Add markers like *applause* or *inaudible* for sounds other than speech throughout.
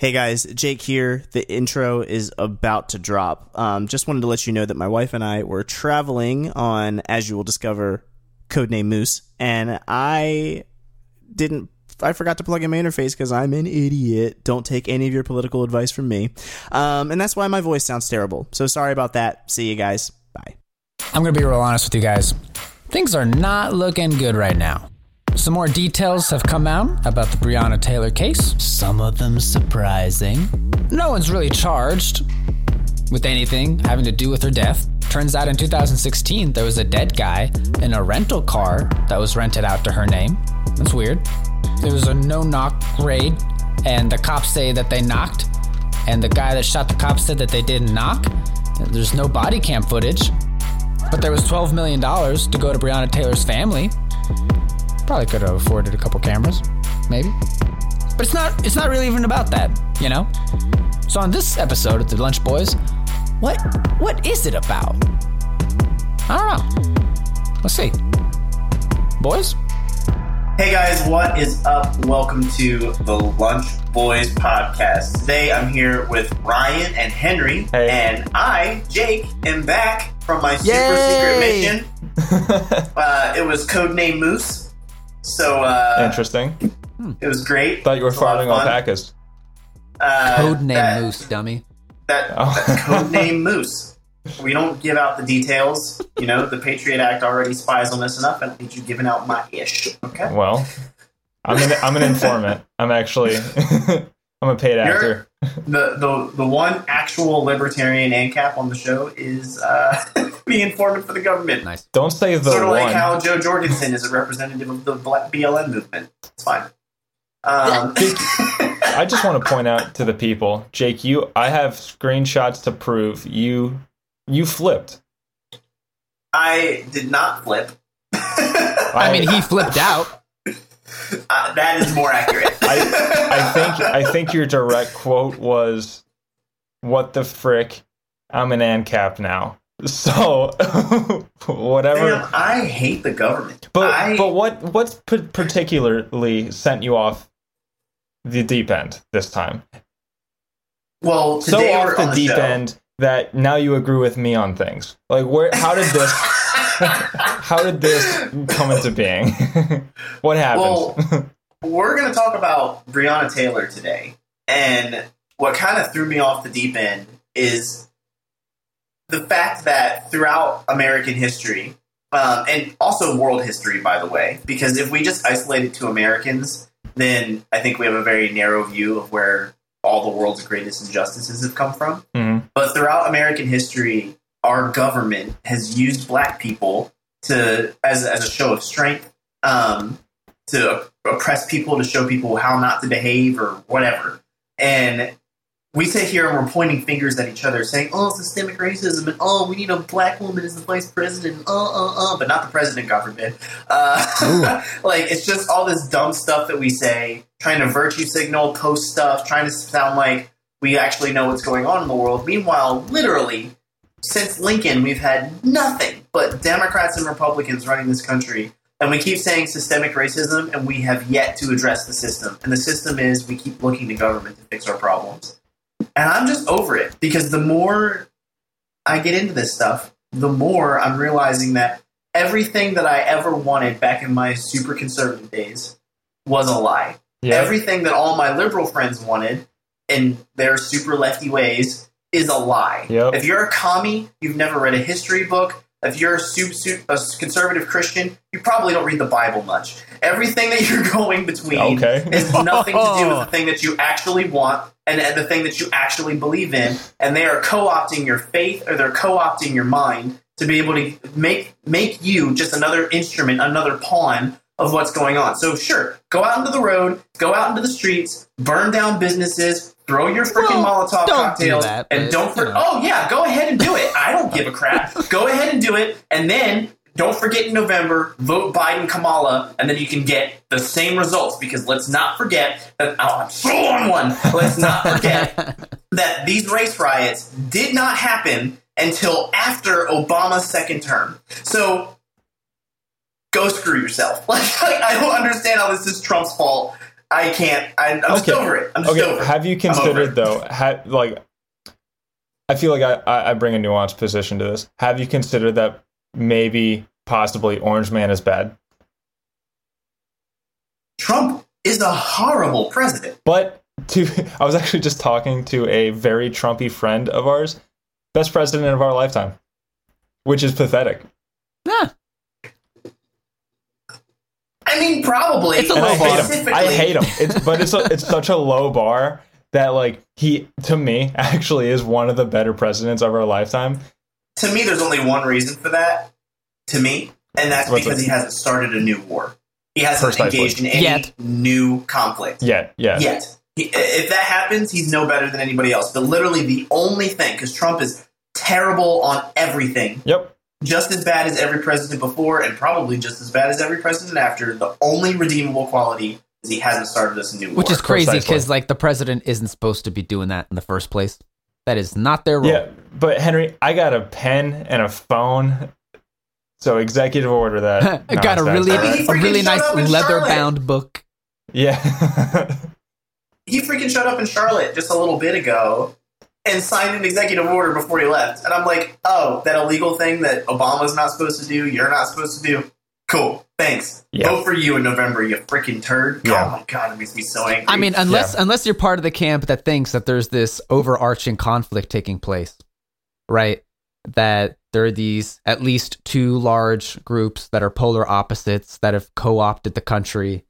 Hey guys, Jake here. The intro is about to drop. Um, just wanted to let you know that my wife and I were traveling on, as you will discover, codename Moose, and I didn't. I forgot to plug in my interface because I'm an idiot. Don't take any of your political advice from me, um, and that's why my voice sounds terrible. So sorry about that. See you guys. Bye. I'm going to be real honest with you guys. Things are not looking good right now. Some more details have come out about the Breonna Taylor case, some of them surprising. No one's really charged with anything having to do with her death. Turns out in 2016, there was a dead guy in a rental car that was rented out to her name. That's weird. There was a no knock raid, and the cops say that they knocked, and the guy that shot the cops said that they didn't knock. There's no body cam footage, but there was $12 million to go to Breonna Taylor's family. Probably could have afforded a couple cameras, maybe. But it's not it's not really even about that, you know? So on this episode of the Lunch Boys, what what is it about? I don't know. Let's see. Boys? Hey guys, what is up? Welcome to the Lunch Boys podcast. Today I'm here with Ryan and Henry, Hey. and I, Jake, am back from my super Yay! secret mission. *laughs* uh, it was codename Moose, so uh, Interesting. it was great. Thought you were It was a lot of farming fun. alpacas. Uh, Codename that, Moose, dummy. That, Oh. that codename *laughs* Moose. We don't give out the details. You know, the Patriot Act already spies on us enough. I don't need you giving out my ish. Okay. Well, I'm an I'm an informant. I'm actually *laughs* I'm a paid actor. The the the one actual libertarian ANCAP on the show is uh, *laughs* the informant for the government. Nice. Don't say the sort of one. like how Jo Jorgensen is a representative of the Black BLM movement. It's fine. Um, I just want to point out to the people, Jake. You, I have screenshots to prove you you flipped. I did not flip. *laughs* I mean, he flipped out. Uh, that is more accurate. I, I think I think your direct quote was, "What the frick? I'm an ANCAP now." So *laughs* whatever. I hate the government. But I, but what what's p- particularly sent you off the deep end this time? well, So off the, deep show. end that now you agree with me on things. Like where? How did this? *laughs* *laughs* how did this come into being? *laughs* what happened? Well, we're going to talk about Breonna Taylor today. And what kind of threw me off the deep end is the fact that throughout American history, um, and also world history, by the way, because if we just isolate it to Americans, then I think we have a very narrow view of where all the world's greatest injustices have come from. Mhm. But throughout American history, our government has used black people to as, as a show of strength, um, to oppress people, to show people how not to behave or whatever. And we sit here and we're pointing fingers at each other, saying, "Oh, systemic racism," and "Oh, we need a black woman as the vice president," uh, uh, uh, but not the president, God forbid. Uh, *laughs* like it's just all this dumb stuff that we say, trying to virtue signal, post stuff, trying to sound like we actually know what's going on in the world. Meanwhile, literally, since Lincoln, we've had nothing but Democrats and Republicans running this country. And we keep saying systemic racism, and we have yet to address the system. And the system is we keep looking to government to fix our problems. And I'm just over it because the more I get into this stuff, the more I'm realizing that everything that I ever wanted back in my super conservative days was a lie. yeah. Everything that all my liberal friends wanted in their super lefty ways is a lie. Yep. If you're a commie, you've never read a history book. If you're a, a conservative Christian, you probably don't read the Bible much. Everything that you're *laughs* going between Okay. has nothing to do with the *laughs* thing that you actually want and, and the thing that you actually believe in. And they are co-opting your faith or they're co-opting your mind to be able to make make you just another instrument, another pawn of what's going on. So sure, go out into the road, go out into the streets, burn down businesses, throw your freaking Well, Molotov don't do cocktails, that, and don't. For- oh yeah, go ahead and do it. I don't give a crap. *laughs* Go ahead and do it, and then don't forget in November, vote Biden Kamala, and then you can get the same results. Because let's not forget that oh, I'm so on one. Let's not forget *laughs* that these race riots did not happen until after Obama's second term. So go screw yourself. *laughs* Like, like I don't understand how this is Trump's fault. I can't. I, I'm just Okay. over it. I'm just Okay, over it. have you considered though? Ha, like, I feel like I I bring a nuanced position to this. Have you considered that maybe possibly Orange Man is bad, Trump is a horrible president. but to *laughs* I was actually just talking to a very Trumpy friend of ours, best president of our lifetime, which is pathetic. Yeah. I mean, probably. It's a And low I bar. hate him. I hate him. It's but it's a, it's such a low bar that like he to me *laughs* actually is one of the better presidents of our lifetime. To me, there's only one reason for that. To me, and that's What's because it? he hasn't started a new war. He hasn't Precisely. engaged in any Yet. new conflict Yet, yeah. yet. He, if that happens, he's no better than anybody else. But literally, the only thing because Trump is terrible on everything, Yep. Just as bad as every president before, and probably just as bad as every president after. The only redeemable quality is he hasn't started this a new war. Which is crazy because like the president isn't supposed to be doing that in the first place. That is not their role. Yeah, but Henry, I got a pen and a phone. So executive order that. *laughs* I got a really I a really nice leather bound book. Yeah. *laughs* he freaking showed up in Charlotte just a little bit ago and signed an executive order before he left. And I'm like, oh, that illegal thing that Obama's not supposed to do, you're not supposed to do. Cool, thanks. Yeah. Vote for you in November, you freaking turd. Yeah. Oh my god, it makes me so angry. I mean, unless unless you're part of the camp that thinks that there's this overarching conflict taking place, right? That there are these at least two large groups that are polar opposites that have co-opted the country,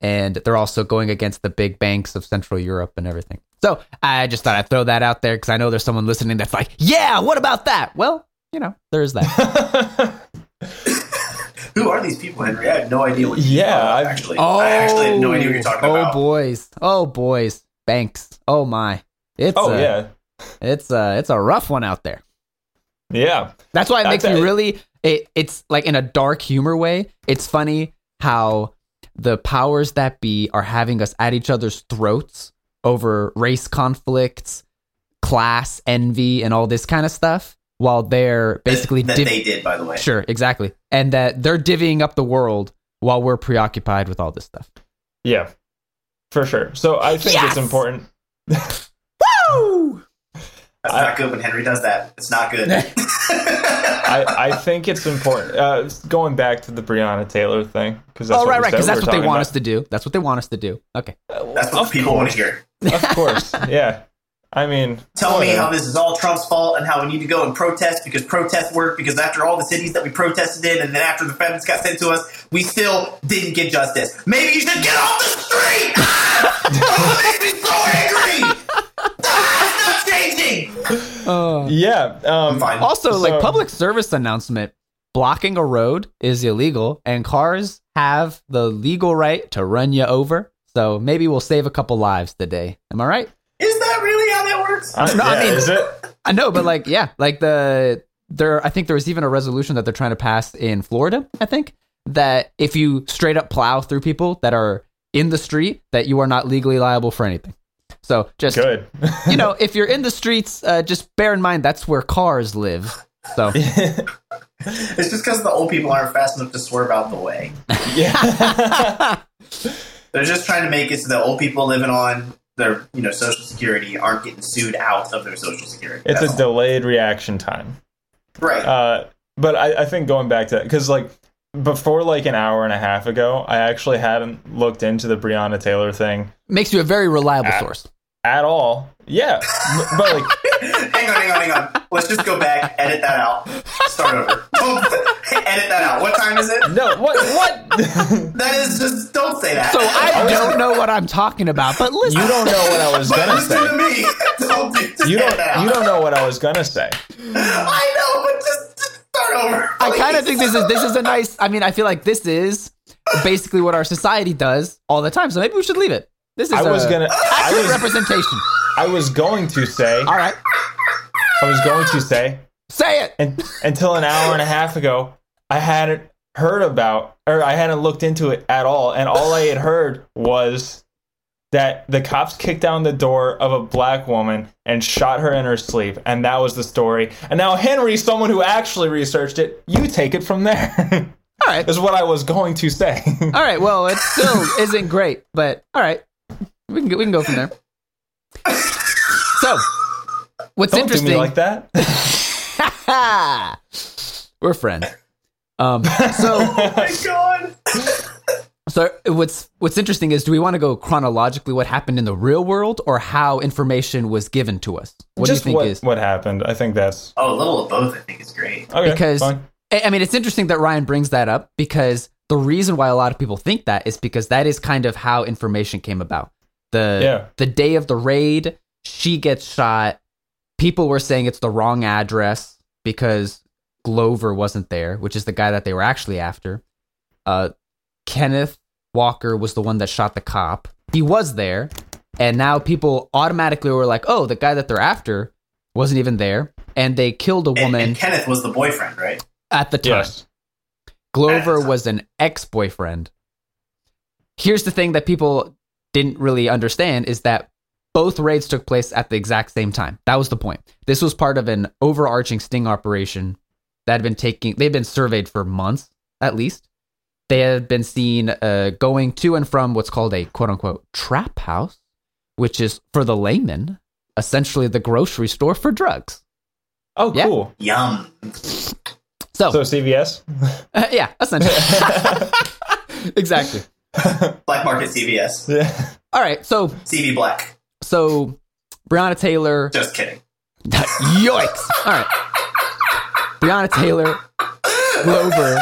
and they're also going against the big banks of Central Europe and everything. So I just thought I'd throw that out there because I know there's someone listening that's like, "Yeah, what about that?" Well, you know, there's that. *laughs* who are these people, Henry? I have no idea what. Yeah, uh, I've- actually, I actually have no idea what you're talking oh about. Oh boys, oh boys, banks. Oh my, it's oh a, yeah. it's a it's a rough one out there. Yeah. That's why it makes me really. It, it's like in a dark humor way. It's funny how the powers that be are having us at each other's throats over race conflicts, class envy, and all this kind of stuff, while they're basically that, that div- they did, by the way. sure exactly, and that they're divvying up the world while we're preoccupied with all this stuff. Yeah. For sure. So I think Yes! it's important. Woo! That's I- not good when Henry does that. It's not good. *laughs* I, I think it's important. Uh, going back to the Breonna Taylor thing, because that's Oh what right, we right, because that's what they want talking us to do. That's what they want us to do. Okay. That's what Of people want to course. hear. Of course. Yeah. I mean, Tell me how this is all Trump's fault and how we need to go and protest because protests work because after all the cities that we protested in and then after the feds got sent to us, we still didn't get justice. Maybe you should get off the street! It makes me so angry! It's not changing! Yeah. Um, Fine. Also, like public service announcement, blocking a road is illegal, and cars have the legal right to run you over. So maybe we'll save a couple lives today. Am I right? Is that really how that works? I, No, I mean- is it? I know, but like, yeah, like the there. I think there was even a resolution that they're trying to pass in Florida. I think that if you straight up plow through people that are in the street, that you are not legally liable for anything. So just Good. you know, *laughs* if you're in the streets, uh, just bear in mind that's where cars live. So *laughs* It's just because the old people aren't fast enough to swerve out the way. *laughs* yeah. They're just trying to make it so that old people living on their you know social security aren't getting sued out of their social security. it's That's a all. delayed reaction time. right. Uh, but I, I think going back to that, because like before like an hour and a half ago, I actually hadn't looked into the Breonna Taylor thing makes you a very reliable Ah. source. At all. Yeah. but like, *laughs* hang on, hang on, hang on. Let's just go back, edit that out, start over. Don't *laughs* edit that out. What time is it? no, what? What? *laughs* That is just don't say that. So I don't know what I'm talking about, but listen. you don't know what I was gonna listen to say. me. Don't do, You don't. out. You don't know what I was gonna say. I know, but just, just start over. I kind of think this is this is a nice. I mean, I feel like this is basically what our society does all the time. So maybe we should leave it. This is I was uh, gonna. I was. representation. I was going to say. All right, I was going to say. say it. And until an hour and a half ago, I hadn't heard about, or I hadn't looked into it at all, and all I had heard was that the cops kicked down the door of a black woman and shot her in her sleep, and that was the story. And now Henry, someone who actually researched it, you take it from there. right. *laughs* is what I was going to say. All right. Well, it still *laughs* isn't great, but all right. We can go, we can go from there. So, what's Don't do interesting? me like that. *laughs* We're friends. Um, so, *laughs* Oh my god. so what's what's interesting is, do we want to go chronologically what happened in the real world, or how information was given to us? What Just do you think what, is? what happened? I think that's Oh, a little of both. I think is great. okay. Because- fine. I I mean, it's interesting that Ryan brings that up because the reason why a lot of people think that is because that is kind of how information came about. The Yeah. the day of the raid, she gets shot. People were saying it's the wrong address because Glover wasn't there, which is the guy that they were actually after. Uh, Kenneth Walker was the one that shot the cop. He was there, and now people automatically were like, "Oh, the guy that they're after wasn't even there," and they killed a woman and Kenneth was the boyfriend, right? at the time. Yes. Glover was an ex boyfriend. Here's the thing that people didn't really understand is that both raids took place at the exact same time. That was the point. This was part of an overarching sting operation that had been taking, They'd been surveyed for months at least. They had been seen uh, going to and from what's called a quote unquote trap house, which is for the layman, essentially the grocery store for drugs. Oh, Yeah. cool. Yum. So, So CVS. uh, *laughs* yeah, essentially. *laughs* exactly. *laughs* Black market CVS. yeah. All right. So, CV Black. So, Breonna Taylor. Just kidding. *laughs* Yikes! All right. Breonna Taylor, Glover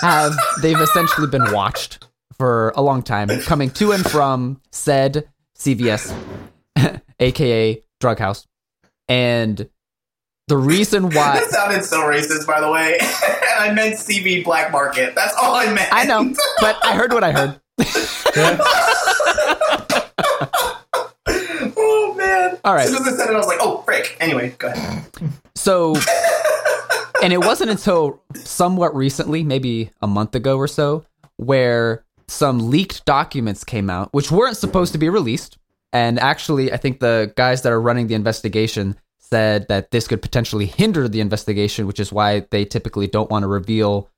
have they've essentially been watched for a long time, coming to and from said CVS, *laughs* aka drug house, and the reason why That sounded so racist, by the way. and I meant CV Black Market. That's all I meant. I know, but I heard what I heard. *laughs* oh man. All right. As soon as I said it, I was like, oh frick. Anyway, go ahead. So, and it wasn't until somewhat recently, maybe a month ago or so, where some leaked documents came out, which weren't supposed to be released. And actually, I think the guys that are running the investigation said that this could potentially hinder the investigation, which is why they typically don't want to reveal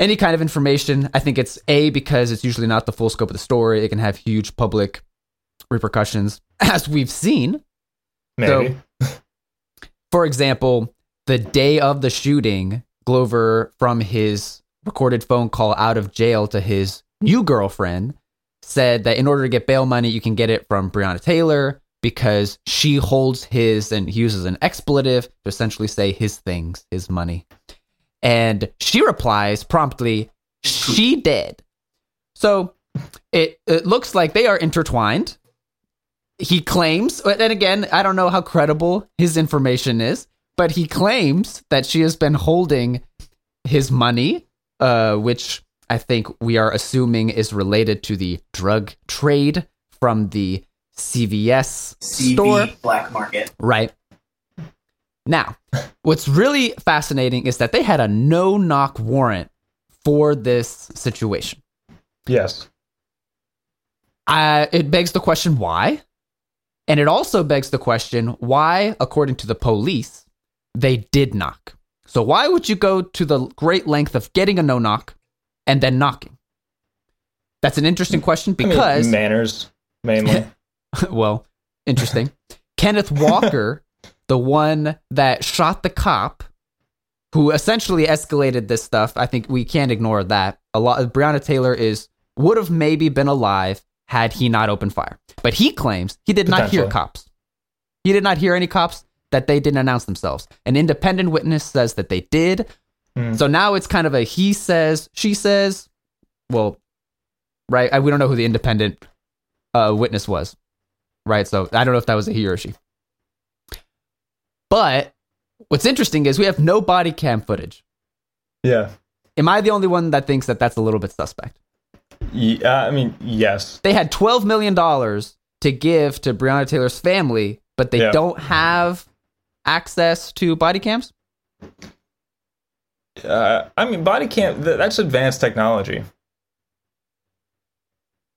any kind of information. I think it's A, because it's usually not the full scope of the story. It can have huge public repercussions, *laughs* as we've seen. Maybe. *laughs* For example, the day of the shooting, Glover, from his recorded phone call out of jail to his new girlfriend, said that in order to get bail money, you can get it from Breonna Taylor because she holds his, and he uses an expletive to essentially say his things, his money. And she replies promptly, she did. So it, it looks like they are intertwined he claims, and again, I don't know how credible his information is, but he claims that she has been holding his money, uh, which I think we are assuming is related to the drug trade from the CVS CV store. Black Market. Right. Now, what's really fascinating is that they had a no knock warrant for this situation. Yes. Uh, it begs the question why? And it also begs the question why, according to the police, they did knock. So, why would you go to the great length of getting a no knock and then knocking? That's an interesting question I mean, because, manners mainly. *laughs* well, interesting. Kenneth Walker, *laughs* the one that shot the cop, who essentially escalated this stuff, I think we can't ignore that. A lot of Breonna Taylor is would have maybe been alive had he not opened fire. But he claims he did not hear cops. He did not hear any cops that they didn't announce themselves. An independent witness says that they did. Hmm. So now it's kind of a he says, she says. Well, right? I, we don't know who the independent uh, witness was, right? So I don't know if that was a he or she. But what's interesting is we have no body cam footage. yeah. Am I the only one that thinks that that's a little bit suspect? Yeah. I mean, yes. They had $12 million to give to Breonna Taylor's family, but they Yeah. don't have access to body cams? Uh, I mean, body cam, that's advanced technology.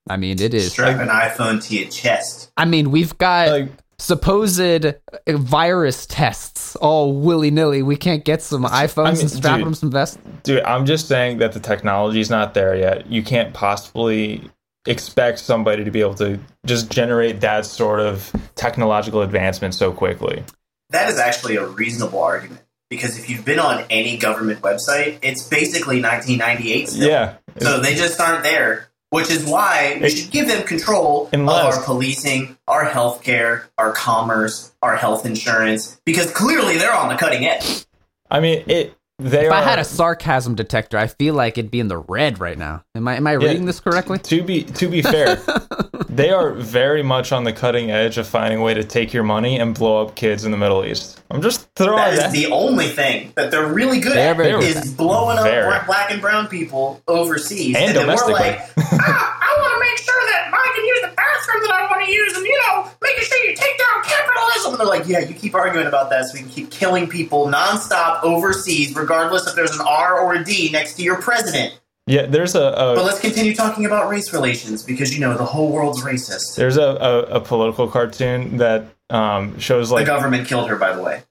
I mean, it is. Strap an iPhone to your chest. I mean, we've got Like, supposed uh, virus tests all willy nilly. We can't get some iPhones mean, and strap dude. them some vests. Dude, I'm just saying that the technology's not there yet. You can't possibly expect somebody to be able to just generate that sort of technological advancement so quickly. That is actually a reasonable argument because if you've been on any government website, it's basically 1998 still. Yeah. So they just aren't there, which is why we should give them control Unless- of our policing, our healthcare, our commerce, our health insurance, because clearly they're on the cutting edge. I mean, it. They If are. I had a sarcasm detector, I feel like it'd be in the red right now. Am I am I reading this correctly? to be to be fair, *laughs* they are very much on the cutting edge of finding a way to take your money and blow up kids in the Middle East. I'm just throwing That is that. the only thing that they're really good They are at very good is blowing up Very. bla- black and brown people overseas, And then we're domestically. like, *laughs* ah, I want to make sure that I can use the bathroom that I want to use, and you know, making sure you take down capitalism. And they're like, yeah, you keep arguing about that, so we can keep killing people nonstop overseas, regardless if there's an R or a D next to your president. yeah, there's a, But let's continue talking about race relations because you know the whole world's racist. there's a, a, a political cartoon that um, shows like The government killed her, by the way.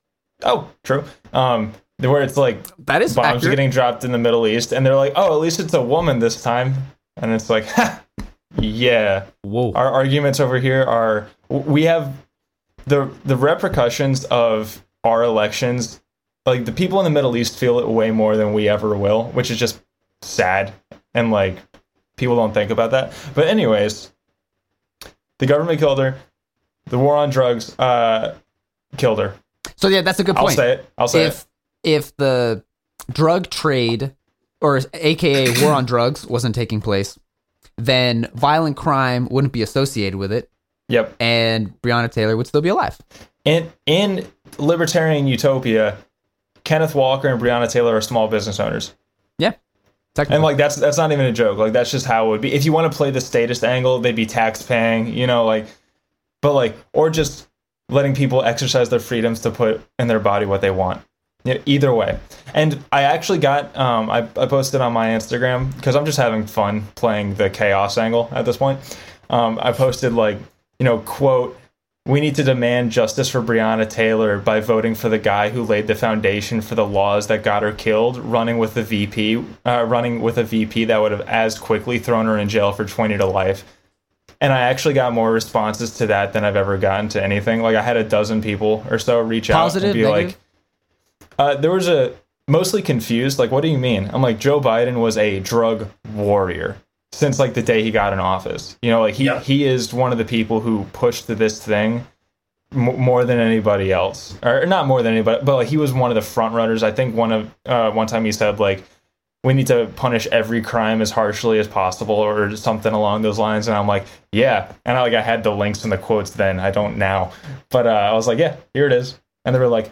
Oh true. Um, where it's like That is bombs accurate. getting dropped in the Middle East and they're like oh at least it's a woman this time. And it's like ha, *laughs* yeah. Whoa. our arguments over here are we have the the repercussions of our elections. Like the people in the middle east feel it way more than we ever will which is just sad. And like people don't think about that. But anyways the government killed her. The war on drugs uh killed her So yeah, that's a good point. i'll say it i'll say if if the drug trade or aka war on drugs wasn't taking place, then violent crime wouldn't be associated with it, it yep and Breonna Taylor would still be alive. in in libertarian utopia kenneth walker and breonna taylor are small business owners Yeah. And like that's that's not even a joke. Like that's just how it would be. If you want to play the statist angle, they'd be tax paying, you know, like but like or just letting people exercise their freedoms to put in their body what they want. Either way. And I actually got um I, I posted on my Instagram because I'm just having fun playing the chaos angle at this point. Um I posted like, you know, quote we need to demand justice for Breonna Taylor by voting for the guy who laid the foundation for the laws that got her killed, running with the VP, uh, running with a VP that would have as quickly thrown her in jail for 20 to life. And I actually got more responses to that than I've ever gotten to anything. Like I had a dozen people or so reach out Positive, and be negative? like, uh, there was a mostly confused. Like, what do you mean? I'm like, Joe Biden was a drug warrior since like the day he got in office. You know, like he Yeah. he is one of the people who pushed this thing m- more than anybody else, or not more than anybody, but like he was one of the front runners. I think one of uh, one time he said like. We need to punish every crime as harshly as possible, or something along those lines. And I'm like, yeah. And I like I had the links and the quotes then. I don't now, but uh, I was like, yeah, here it is. And they were like,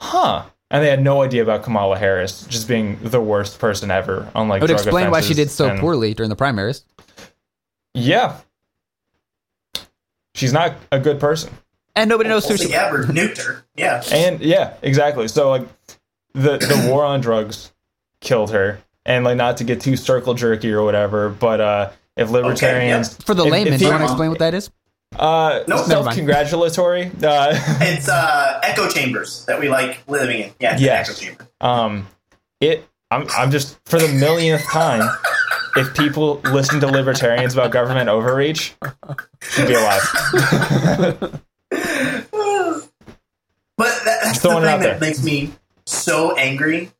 huh. And they had no idea about Kamala Harris just being the worst person ever on like It would drug explain why she did so and- poorly during the primaries. Yeah, she's not a good person. And nobody knows who Tulsi she Gabbard nuked her. Yeah. And yeah, exactly. So like the the war on drugs killed her. And like not to get too circle jerky or whatever, but uh if libertarians For the if- layman, if do you want to explain what that is? uh No, never self congratulatory. Uh *laughs* It's uh, echo chambers that we like living in. Yeah, it's an echo chamber. um it I'm I'm just for the millionth time if people listen to libertarians about government overreach, should be alive. *laughs* But that, that's the throwing thing it out that there. makes me so angry.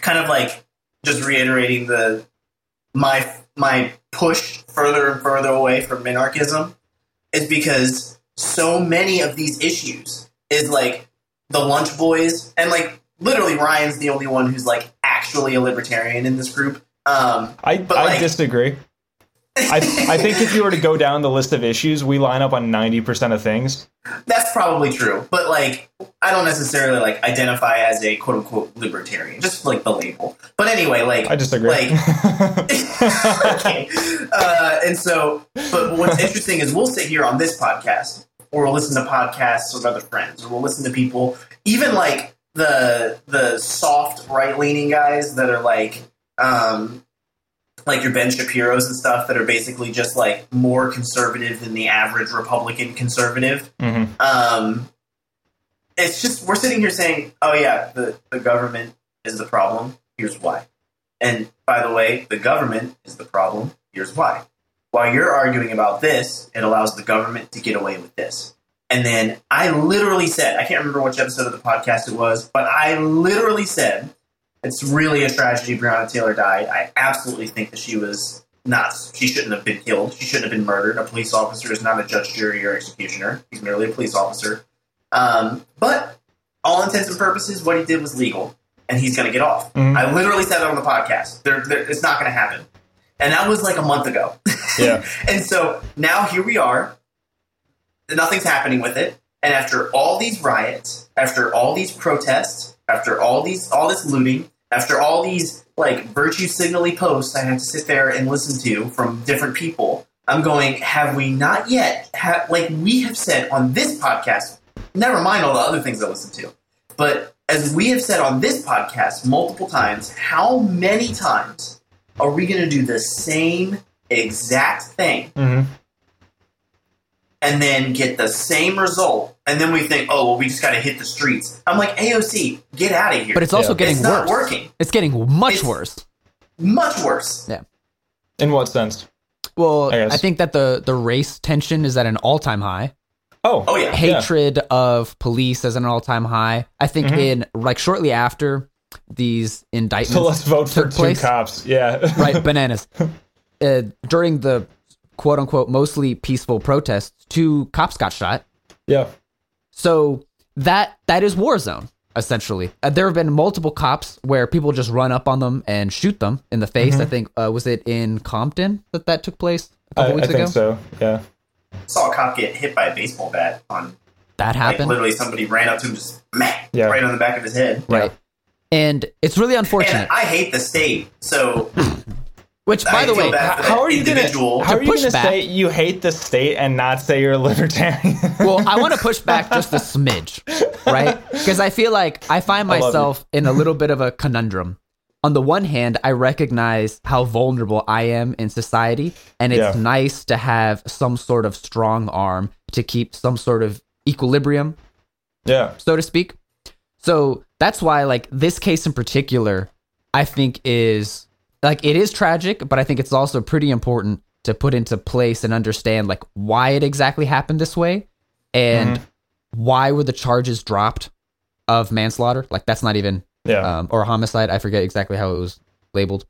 Kind of like just reiterating the my my push further and further away from minarchism is because so many of these issues is like the lunch boys and like literally Ryan's the only one who's like actually a libertarian in this group. Um, I But, I like- disagree. I I think if you were to go down the list of issues, we line up on ninety percent of things. That's probably true, but like I don't necessarily like identify as a quote unquote libertarian, just like the label. But anyway, like I disagree. Like, *laughs* okay, uh, and so, but what's interesting is we'll sit here on this podcast, or we'll listen to podcasts with other friends, or we'll listen to people, even like the the soft right leaning guys that are like, um, like your Ben Shapiro's and stuff that are basically just like more conservative than the average Republican conservative. Mhm. Um, it's just we're sitting here saying, "Oh yeah, the the government is the problem. Here's why." And by the way, the government is the problem. Here's why. While you're arguing about this, it allows the government to get away with this. And then I literally said, I can't remember which episode of the podcast it was, but I literally said, it's really a tragedy Breonna Taylor died. I absolutely think that she was not, she shouldn't have been killed. She shouldn't have been murdered. A police officer is not a judge, jury, or executioner. He's merely a police officer. Um, but all intents and purposes, what he did was legal, and he's going to get off. Mhm. I literally said it on the podcast. There, there, it's not going to happen. And that was like a month ago. Yeah. *laughs* and so now here we are. Nothing's happening with it. And after all these riots, after all these protests, after all these all this looting, after all these like virtue signally posts I have to sit there and listen to from different people, I'm going, have we not yet like we have said on this podcast, never mind all the other things I listen to. But as we have said on this podcast multiple times, how many times are we going to do the same exact thing Mhm. And then get the same result? And then we think, oh, well, we just got to hit the streets. I'm like, AOC, get out of here. But it's also Yeah. getting It's not worse. working. It's getting much It's- worse. much worse. Yeah. In what sense? Well, I. I think that the the race tension is at an all time high. Oh, Oh, yeah. Hatred of police is at an all time high. I think Mhm. in like shortly after these indictments So let's vote for took two place. cops. Yeah. right bananas *laughs* uh, during the quote unquote mostly peaceful protests two cops got shot yeah. so that that is war zone essentially uh, there have been multiple cops where people just run up on them and shoot them in the face i think uh, was it in compton that that took place a couple I weeks think ago so. Yeah. Saw a cop get hit by a baseball bat on that like happened literally somebody ran up to him just meh, Yeah. right on the back of his head. right and it's really And unfortunate I hate the state, so *laughs* which by I the way How are you gonna? individual. How are you push gonna back- say you hate the state and not say you're a libertarian? *laughs* well, I want to *laughs* push back just a smidge, right? Because I feel like I find I myself in a little bit of a conundrum. On the one hand, I recognize how vulnerable I am in society, and it's Yeah. nice to have some sort of strong arm to keep some sort of equilibrium, yeah. so to speak. So that's why, like, this case in particular, I think is like it is tragic, but I think it's also pretty important to put into place and understand like why it exactly happened this way and why were the charges dropped of manslaughter? Like that's not even Yeah. um, or homicide. I forget exactly how it was labeled.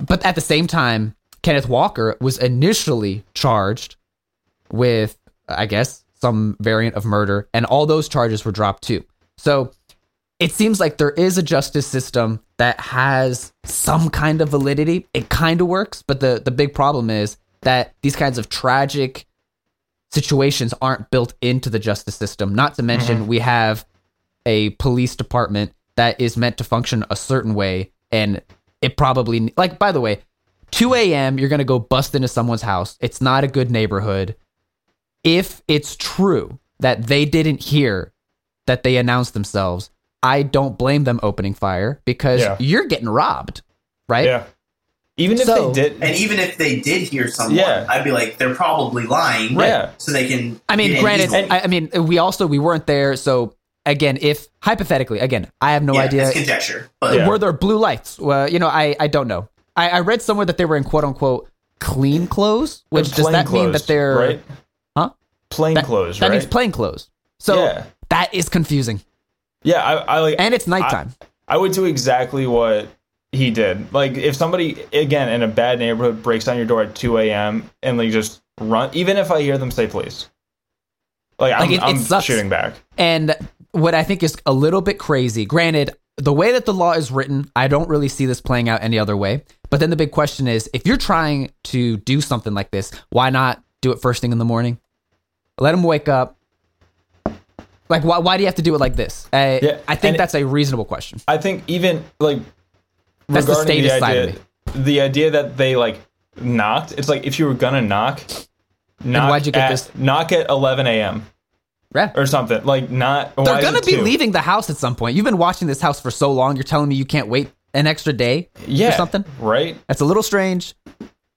But at the same time, Kenneth Walker was initially charged with, I guess, some variant of murder, and all those charges were dropped too. So it seems like there is a justice system that has some kind of validity. It kind of works, but the the big problem is that these kinds of tragic situations aren't built into the justice system. Not to mention, mm-hmm. we have a police department that is meant to function a certain way, and it probably like. By the way, 2 a.m. You're gonna go bust into someone's house. It's not a good neighborhood. If it's true that they didn't hear that they announced themselves, I don't blame them opening fire because Yeah. you're getting robbed, right? yeah. Even if So- they did, And even if they did hear someone, Yeah. I'd be like, they're probably lying, Yeah. So they can. I mean, granted, easily. I, I mean, we also we weren't there, so again, if hypothetically, again, I have no yeah, idea. it's conjecture, but Yeah. Were there blue lights? Well, you know, I I don't know. I, I read somewhere that they were in quote unquote clean clothes, which does plain that mean that they're right? Huh? Plain That, clothes, that right? means plain clothes. So Yeah. that is confusing, yeah, I, I like. and it's nighttime. I would do exactly what he did. Like if somebody again in a bad neighborhood breaks down your door at 2 a.m. and like just run, even if I hear them say please, like, I'm, it- it I'm sucks. shooting back. And what I think is a little bit crazy, granted, the way that the law is written, I don't really see this playing out any other way. But then the big question is if you're trying to do something like this, why not do it first thing in the morning? Let them wake up. Like, why, why do you have to do it like this? Uh, Yeah, I think that's a reasonable question. I think even like That's the regarding the, statist side of idea, the idea that they like knocked. It's like if you were gonna knock, knock why'd you get at, this- Knock at 11 a.m. Yeah. or something. Like not. They're to be two? leaving the house at some point. You've been watching this house for so long. You're telling me you can't wait an extra day yeah, or something. right? That's a little strange.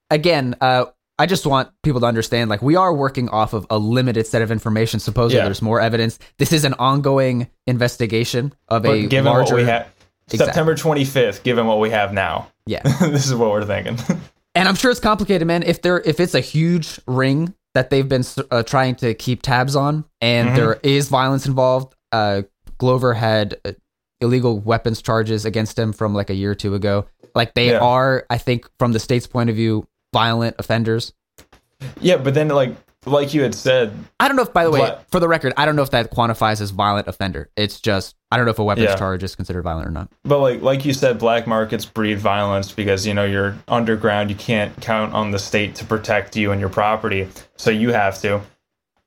Again, uh, I just want people to understand like we are working off of a limited set of information. Supposedly, Yeah. there's more evidence. This is an ongoing investigation of But a given larger. what we have, Exactly. September 25th, given what we have now, yeah, *laughs* this is what we're thinking. *laughs* and I'm sure it's complicated, man. If there, if it's a huge ring that they've been uh, trying to keep tabs on, and Mhm. there is violence involved, uh, Glover had uh, illegal weapons charges against him from like a year or two ago. Like they Yeah. are, I think, from the state's point of view, violent offenders. yeah, but then like like you had said, I don't know if, by the way, for the record, I don't know if that quantifies as violent offender. It's just I don't know if a weapons Yeah. charge is considered violent or not. but like like you said, black markets breed violence because you know you're underground. You can't count on the state to protect you and your property, so you have to.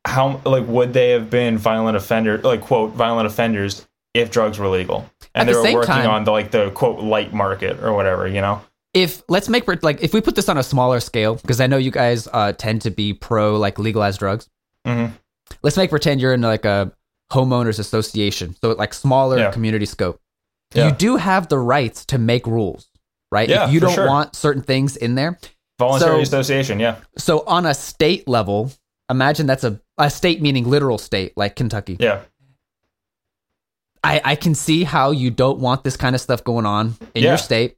How like would they have been violent offender like quote violent offenders if drugs were legal At and they the were working time- on the like the quote light market or whatever? You know. If let's make like if we put this on a smaller scale, because I know you guys uh, tend to be pro like legalized drugs. Mhm. Let's make pretend you're in like a homeowners association, so like smaller Yeah. community scope. Yeah. You do have the rights to make rules, right? Yeah, if you don't sure. want certain things in there, Voluntary So- association, yeah, so on a state level, imagine that's a a state meaning literal state like Kentucky. yeah, I, I can see how you don't want this kind of stuff going on in Yeah. your state.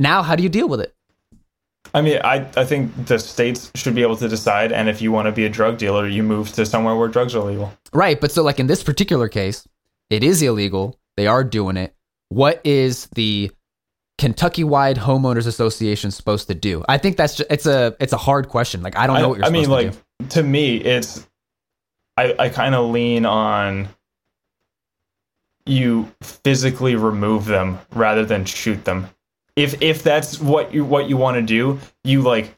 Now, how do you deal with it? I mean, I, I think the states should be able to decide. And if you want to be a drug dealer, you move to somewhere where drugs are legal. Right, but so like in this particular case, it is illegal. They are doing it. What is the Kentucky-wide homeowners association supposed to do? I think that's just, it's a it's a hard question. Like I don't know I, what you're I mean, supposed like to do. to me, it's I I kind of lean on you physically remove them rather than shoot them. If if that's what you what you want to do, you like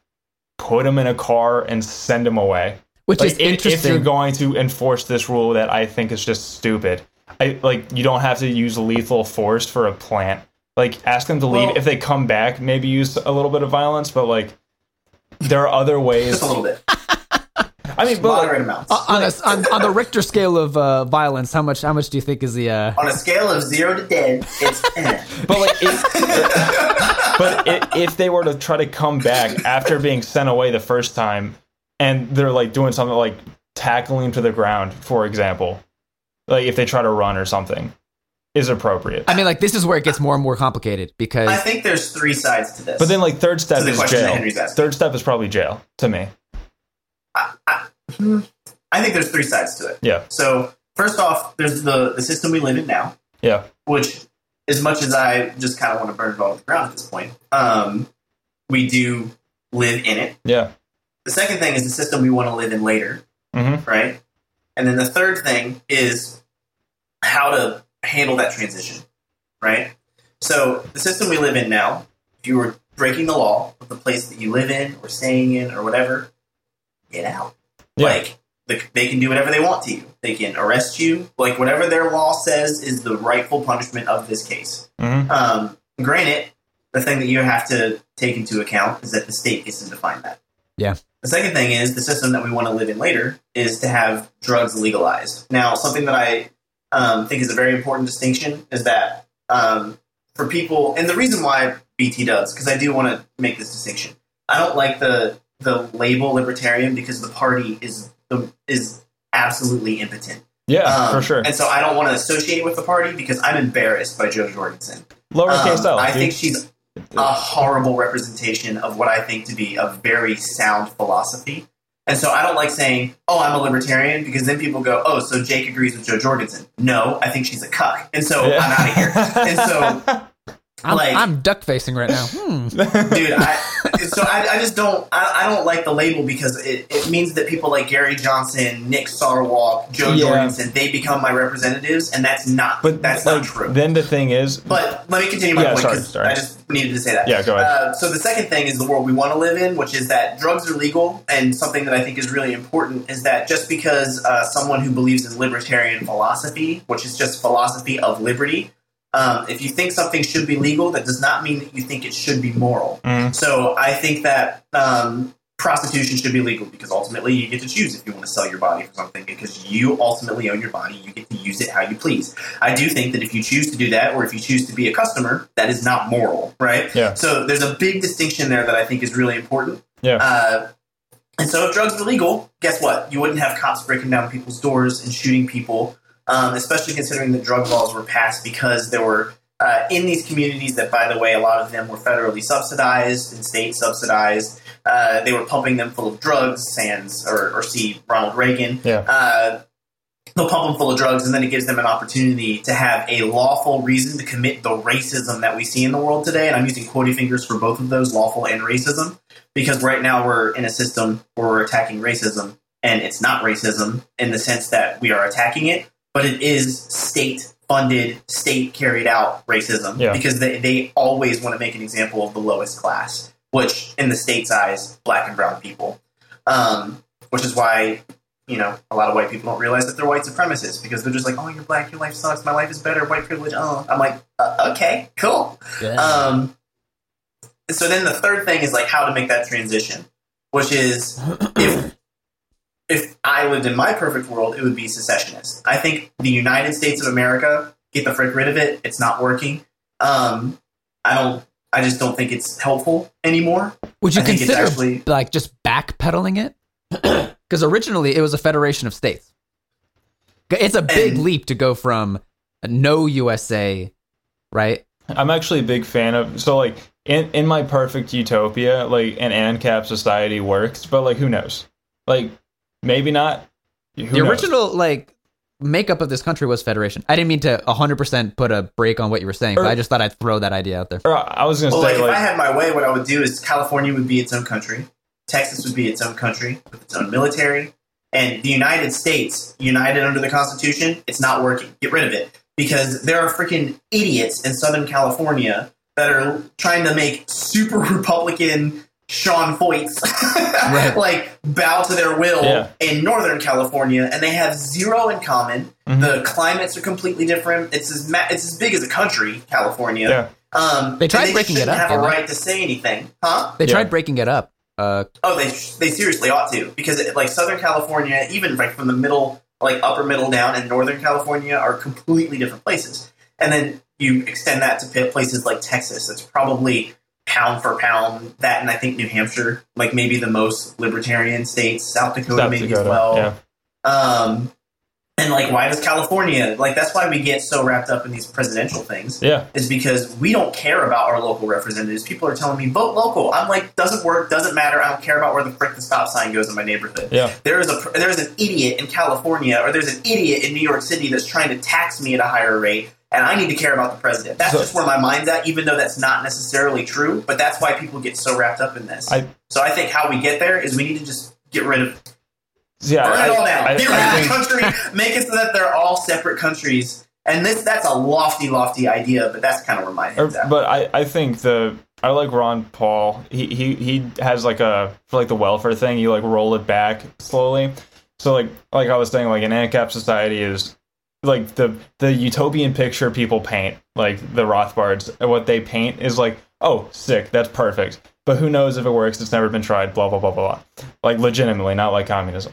put them in a car and send them away. Which like is if, if you're going to enforce this rule that I think is just stupid. I like you don't have to use lethal force for a plant. Like ask them to leave. Well- if they come back, maybe use a little bit of violence, but like there are other ways. Just a little bit, I mean, but like, moderate amounts. Uh, on, a, on, on the Richter scale of uh, violence, how much how much do you think is the uh, On a scale of zero to dead, it's ten. *laughs* but like, if, *laughs* but i if they were to try to come back after being sent away the first time, and they're like doing something like tackling to the ground, for example, like if they try to run or something, is appropriate. I mean, like this is where it gets more and more complicated because I think there's three sides to this. But then, like, third step is jail. Third step is probably jail to me. I think there's three sides to it. Yeah, So first off, there's the the system we live in now, yeah, which, as much as I just kind of want to burn it all to the ground at this point, um, we do live in it. yeah. The second thing is the system we want to live in later, hmm right? And then the third thing is how to handle that transition, right? So the system we live in now, if you were breaking the law of the place that you live in or staying in or whatever, get out. Yeah. Like the, they can do whatever they want to you. They can arrest you. Like whatever their law says is the rightful punishment of this case. hmm Um, granted, the thing that you have to take into account is that the state gets to define that. Yeah. The second thing is the system that we want to live in later is to have drugs legalized. Now, something that I um, think is a very important distinction is that um, for people, and the reason why BT does, because I do want to make this distinction. I don't like the the label libertarian because the party is the, is absolutely impotent. Yeah, Um, for sure. And so I don't want to associate with the party because I'm embarrassed by Jo Jorgensen. Lowercase Um, L. I dude. think she's a horrible representation of what I think to be a very sound philosophy. And so I don't like saying, "Oh, I'm a libertarian," because then people go, "Oh, so Jake agrees with Jo Jorgensen." No, I think she's a cuck, and so Yeah. I'm out of here. And so, *laughs* I'm, like- I'm duck facing right now. Hmm. *laughs* dude, I, so I, I just don't, I, I don't like the label because it, it means that people like Gary Johnson, Nick Sarwark, Jo Yeah. Jorgensen, they become my representatives, and that's not, but that's like, not true. Then the thing is, But let me continue my Yeah, point sorry, 'cause sorry. I just needed to say that. Yeah, go ahead. Uh, so the second thing is the world we want to live in, which is that drugs are legal, and something that I think is really important is that just because uh, someone who believes in libertarian philosophy, which is just philosophy of liberty, um, if you think something should be legal, that does not mean that you think it should be moral. Mhm. So I think that um, prostitution should be legal because ultimately you get to choose if you want to sell your body for something because you ultimately own your body. You get to use it how you please. I do think that if you choose to do that or if you choose to be a customer, that is not moral, right? Yeah. So there's a big distinction there that I think is really important. Yeah. Uh, and so if drugs were legal, guess what? You wouldn't have cops breaking down people's doors and shooting people, um, especially considering that drug laws were passed because there were uh, in these communities that, by the way, a lot of them were federally subsidized and state subsidized. Uh, they were pumping them full of drugs, sans or, or see Ronald Reagan. Yeah. Uh, they'll pump them full of drugs, and then it gives them an opportunity to have a lawful reason to commit the racism that we see in the world today. And I'm using quotey fingers for both of those, lawful and racism, because right now we're in a system where we're attacking racism, and it's not racism in the sense that we are attacking it, but it is state funded, state carried out racism Yeah. because they, they always want to make an example of the lowest class, which in the state's eyes, black and brown people. Um, which is why, you know, a lot of white people don't realize that they're white supremacists because they're just like, oh, you're black, your life sucks, my life is better, white privilege. Oh, I'm like, uh, okay, cool. Um, so then the third thing is like how to make that transition, which is if if I lived in my perfect world, it would be secessionist. I think the United States of America get the frick rid of it. It's not working. Um, I don't. I just don't think it's helpful anymore. Would you I think it's consider actually- like just backpedaling it? *clears throat* Because originally it was a federation of states. It's a big And- leap to go from no USA, right? I'm actually a big fan of so like in in my perfect utopia, like an ANCAP society works, but like who knows? Like maybe not. Who the knows? original like makeup of this country was federation. I didn't mean to 100% put a break on what you were saying, but I just thought I'd throw that idea out there. I was gonna Well, say like, like, if I had my way, what I would do is California would be its own country, Texas would be its own country with its own military, and the United States, united under the Constitution, it's not working. Get rid of it because there are freaking idiots in Southern California that are trying to make super Republican Sean Feuchts *laughs* Right. like bow to their will Yeah. in Northern California, and they have zero in common. Mhm. The climates are completely different. It's as ma- it's as big as a country, California. yeah. Um, They tried and breaking just it shouldn't up, Have a didn't they? right to say anything, huh? They Yeah. tried breaking it up. Uh, Oh, they they seriously ought to because it, like Southern California, even like from the middle, like upper middle down, and Northern California are completely different places. And then you extend that to places like Texas. It's probably pound for pound that, and I think New Hampshire, like maybe the most libertarian states. South Dakota, South maybe Dakota, as well. yeah. Um, and like, why does California like? That's why we get so wrapped up in these presidential things Yeah. is because we don't care about our local representatives. People are telling me vote local. I'm like, doesn't work, doesn't matter. I don't care about where the frick the stop sign goes in my neighborhood. Yeah. There is a there's an idiot in California or there's an idiot in New York City that's trying to tax me at a higher rate. And I need to care about the president. That's So- just where my mind's at, even though that's not necessarily true. But that's why people get so wrapped up in this. I- so I think how we get there is we need to just get rid of Yeah. burn I, it all down. I- get rid of the country. Make it so that they're all separate countries. And this that's a lofty, lofty idea, but that's kind of where my head's at. but I, I think the I like Ron Paul. He, he he has like a for like the welfare thing. You like roll it back slowly. So like like I was saying, like an ANCAP society is like the the utopian picture people paint, like the Rothbards. What they paint is like, oh, sick, that's perfect. But who knows if it works? It's never been tried. Blah blah blah blah. blah. Like legitimately, not like communism.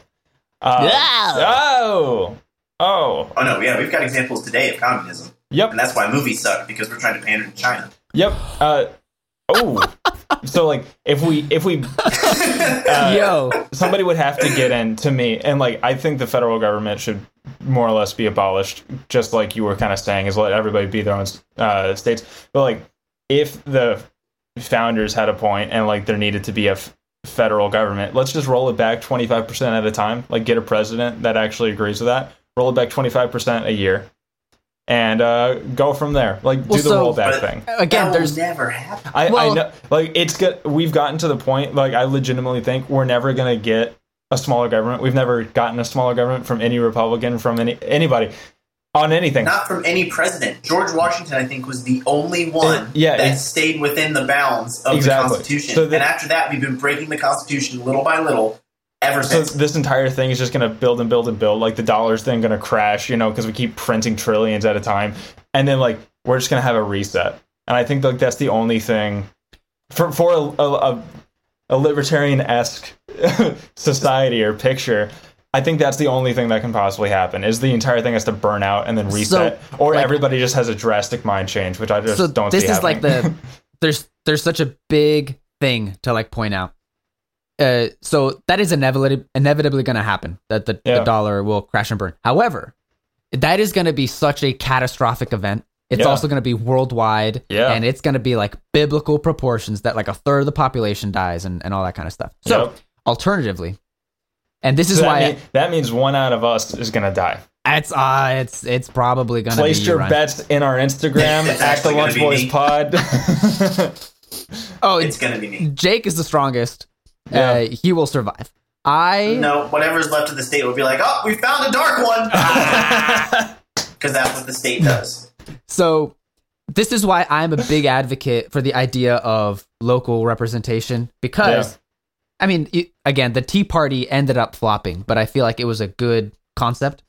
Uh, Oh, oh, Oh no, yeah, we've got examples today of communism, yep. and that's why movies suck because we're trying to pander to China. Yep. Uh, oh. *laughs* so like if we if we *laughs* uh, yo, somebody would have to get in to me and like I think the federal government should more or less be abolished just like you were kind of saying is let everybody be their own uh, states but like if the founders had a point and like there needed to be a f- federal government let's just roll it back 25% at a time like get a president that actually agrees with that roll it back 25% a year and uh, go from there like Well, do the so- rollback thing again, that there's never happen. I, I know, like it's good. We've gotten to the point. Like I legitimately think we're never gonna get a smaller government. We've never gotten a smaller government from any Republican, from any anybody on anything. Not from any president. George Washington, I think, was the only one Uh, yeah, that it- stayed within the bounds of Exactly. the Constitution. So the- and after that, we've been breaking the Constitution little by little ever so since. this entire thing is just gonna build and build and build. Like the dollar's thing gonna crash, you know, because we keep printing trillions at a time, and then like we're just gonna have a reset. And I think like that's the only thing for for a, a, a a libertarian esque *laughs* society or picture, I think that's the only thing that can possibly happen. Is the entire thing has to burn out and then reset, or like- everybody just has a drastic mind change, which I just so don't. this see is like the *laughs* there's there's such a big thing to like point out. Uh, so that is inevitably inevitably going to happen. That the, Yeah. the dollar will crash and burn. However, that is going to be such a catastrophic event. It's Yeah. also going to be worldwide, Yeah. and it's going to be like biblical proportions that like a third of the population dies and, and all that kind of stuff. So, Yep. alternatively, and this is So that, why mean- that means one out of us is gonna die. it's uh it's it's probably going to be Place your Ryan. bets in our Instagram at the actually Lunch Boys me. Pod. *laughs* Oh, It's gonna be me. Jake is the strongest. Yeah. Uh, he will survive. I No, whatever's left of the state will be like, oh, we found a dark one. *laughs* *laughs* Because that's what the state does. So this is why I'm a big advocate for the idea of local representation because Yeah. I mean, it, again, the Tea Party ended up flopping, but I feel like it was a good concept.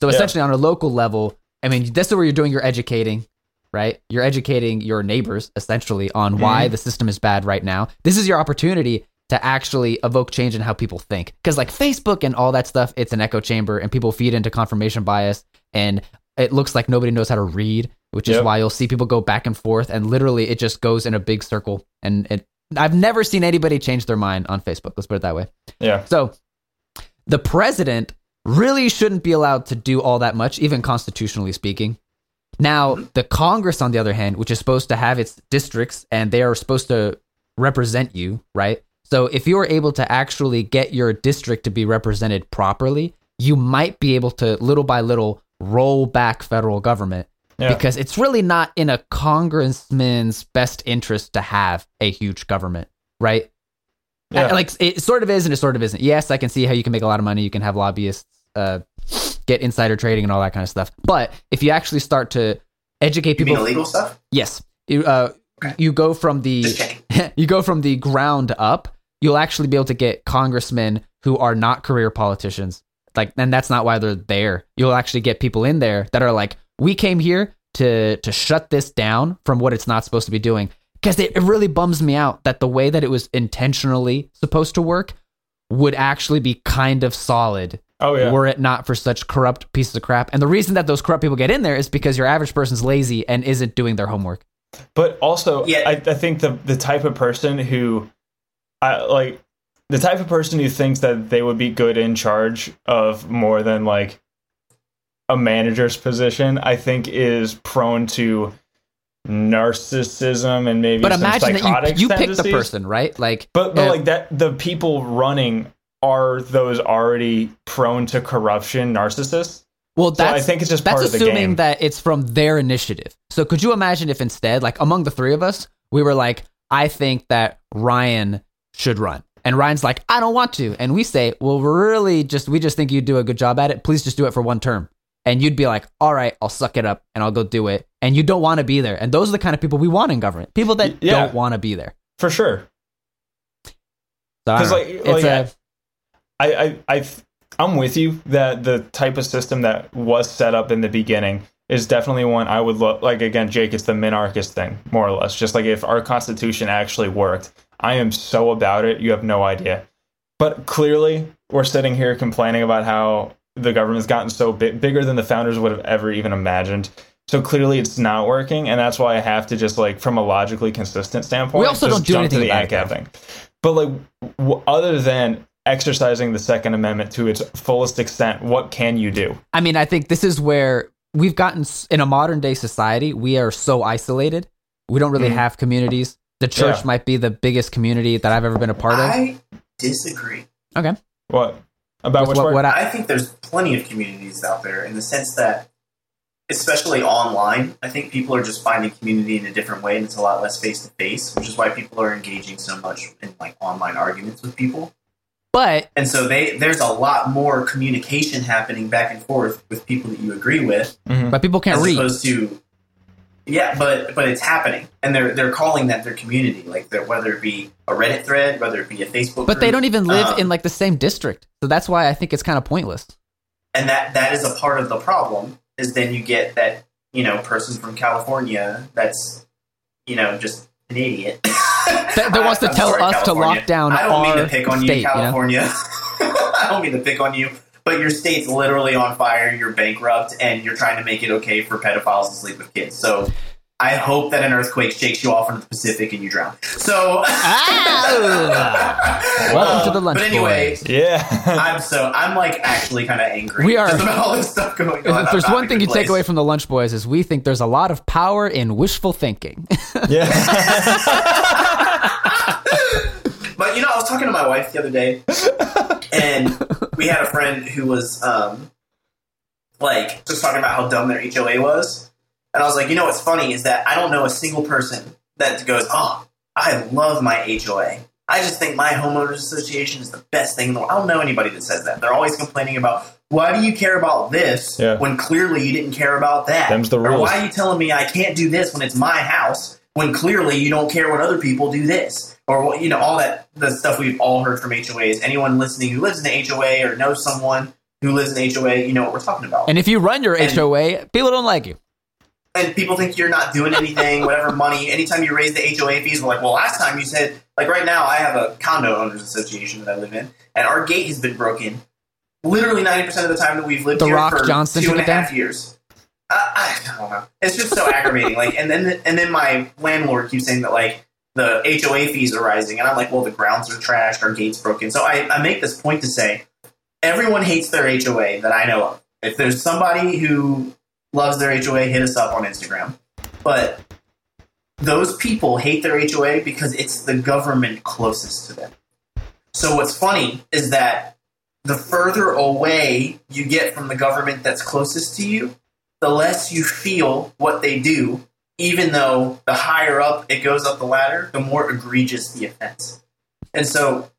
So Yeah. essentially on a local level, I mean, this is where you're doing your educating, right? You're educating your neighbors essentially on mm-hmm. why the system is bad right now. This is your opportunity to actually evoke change in how people think. Because like Facebook and all that stuff, it's an echo chamber and people feed into confirmation bias and it looks like nobody knows how to read, which is Yep. why you'll see people go back and forth and literally it just goes in a big circle and it I've never seen anybody change their mind on Facebook. Let's put it that way. yeah, So the president really shouldn't be allowed to do all that much, even constitutionally speaking. Now, the Congress, on the other hand, which is supposed to have its districts and they are supposed to represent you, right? So if you are able to actually get your district to be represented properly, you might be able to little by little roll back federal government yeah. because it's really not in a congressman's best interest to have a huge government, right? Yeah. Uh, Like it sort of is and it sort of isn't. Yes, I can see how you can make a lot of money. You can have lobbyists uh, get insider trading and all that kind of stuff. But if you actually start to educate You mean people, illegal stuff? yes, you uh, you go from the Just *laughs* you go from the ground up. You'll actually be able to get congressmen who are not career politicians. Like, and that's not why they're there. You'll actually get people in there that are like, we came here to to shut this down from what it's not supposed to be doing. Because it, it really bums me out that the way that it was intentionally supposed to work would actually be kind of solid oh yeah. were it not for such corrupt pieces of crap. And the reason that those corrupt people get in there is because your average person's lazy and isn't doing their homework. But also, Yeah. I, I think the the type of person who, I like, the type of person who thinks that they would be good in charge of more than like a manager's position, I think is prone to narcissism and maybe But imagine that psychotic you, you pick the person, right? Like, But but uh, like that, the people running are those already prone to corruption narcissists. well, So I think it's just that's part of the assuming game. that it's from their initiative. So could you imagine if instead, like among the three of us, we were like, I think that Ryan should run. And Ryan's like, I don't want to. And we say, well, we're really just, we just think you'd do a good job at it. Please just do it for one term. And you'd be like, all right, I'll suck it up and I'll go do it. And you don't want to be there. And those are the kind of people we want in government. People that Yeah. don't want to be there. for sure. So I Because don't like, know. like it's a, I, I, I, I'm with you that the type of system that was set up in the beginning is definitely one I would look like. Again, Jake, it's the minarchist thing, more or less. Just like if our constitution actually worked, I am so about it. You have no idea. But clearly, we're sitting here complaining about how the government's gotten so big, bigger than the founders would have ever even imagined. So clearly, it's not working, and that's why I have to just like, from a logically consistent standpoint, We also just don't do jump to anything the about it, ANCAP though. thing. But like, w- other than exercising the Second Amendment to its fullest extent, what can you do? I mean, I think this is where we've gotten in a modern day society, we are so isolated. We don't really Mhm. have communities. The church Yeah. might be the biggest community that I've ever been a part of. I disagree. okay. What about which what, what I, I think there's plenty of communities out there in the sense that, especially online, I think people are just finding community in a different way, and it's a lot less face to face, which is why people are engaging so much in like online arguments with people. but And so they there's a lot more communication happening back and forth with people that you agree with, Mhm. but people can't as read. opposed to yeah, but but it's happening, and they're they're calling that their community, like whether it be a Reddit thread, whether it be a Facebook. But they don't even live um, in like the same district. So that's why I think it's kind of pointless. and that that is a part of the problem is then you get that you know person from california that's you know just an idiot. That, that *laughs* wants to I'm tell sorry, us to lock down I don't mean to pick on state. you, You know? California. *laughs* I don't mean to pick on you, but your state's literally on fire. You're bankrupt, and you're trying to make it okay for pedophiles to sleep with kids. So. I hope that an earthquake shakes you off into the Pacific and you drown. So, Ah! *laughs* Welcome to the lunch But anyway, boys. Yeah. I'm so I'm like actually kind of angry. We are- just *laughs* about all this stuff going on. If there's one thing you good take away from the Lunch Boys is we think there's a lot of power in wishful thinking. *laughs* yeah. But you know, I was talking to my wife the other day, and we had a friend who was um, like just talking about how dumb their HOA was, and I was like, you know, what's funny is that I don't know a single person that goes, "Oh, I love my HOA." I just think my homeowners association is the best thing in the world. I don't know anybody that says that. They're always complaining about why do you care about this Yeah. when clearly you didn't care about that? Them's the Or why are you telling me I can't do this when it's my house when clearly you don't care when other people do this? Or what you know, all that the stuff we've all heard from HOAs. Anyone listening who lives in the HOA or knows someone who lives in the HOA, you know what we're talking about. and if you run your And- HOA, people don't like you. and people think you're not doing anything, whatever money. Anytime you raise the HOA fees, we're like, well, last time you said, like right now, I have a condo owners association that I live in, and our gate has been broken. Literally ninety percent of the time that we've lived The here Rock for Johnson two and it half years. I, I don't know. It's just so aggravating. Like, and then and then my landlord keeps saying that like the HOA fees are rising, and I'm like, well, the grounds are trashed, our gate's broken. So I, I make this point to say, everyone hates their HOA that I know of. If there's somebody who loves their HOA, hit us up on Instagram. But those people hate their HOA because it's the government closest to them. So what's funny is that the further away you get from the government that's closest to you, the less you feel what they do, even though the higher up it goes up the ladder, the more egregious the offense. And so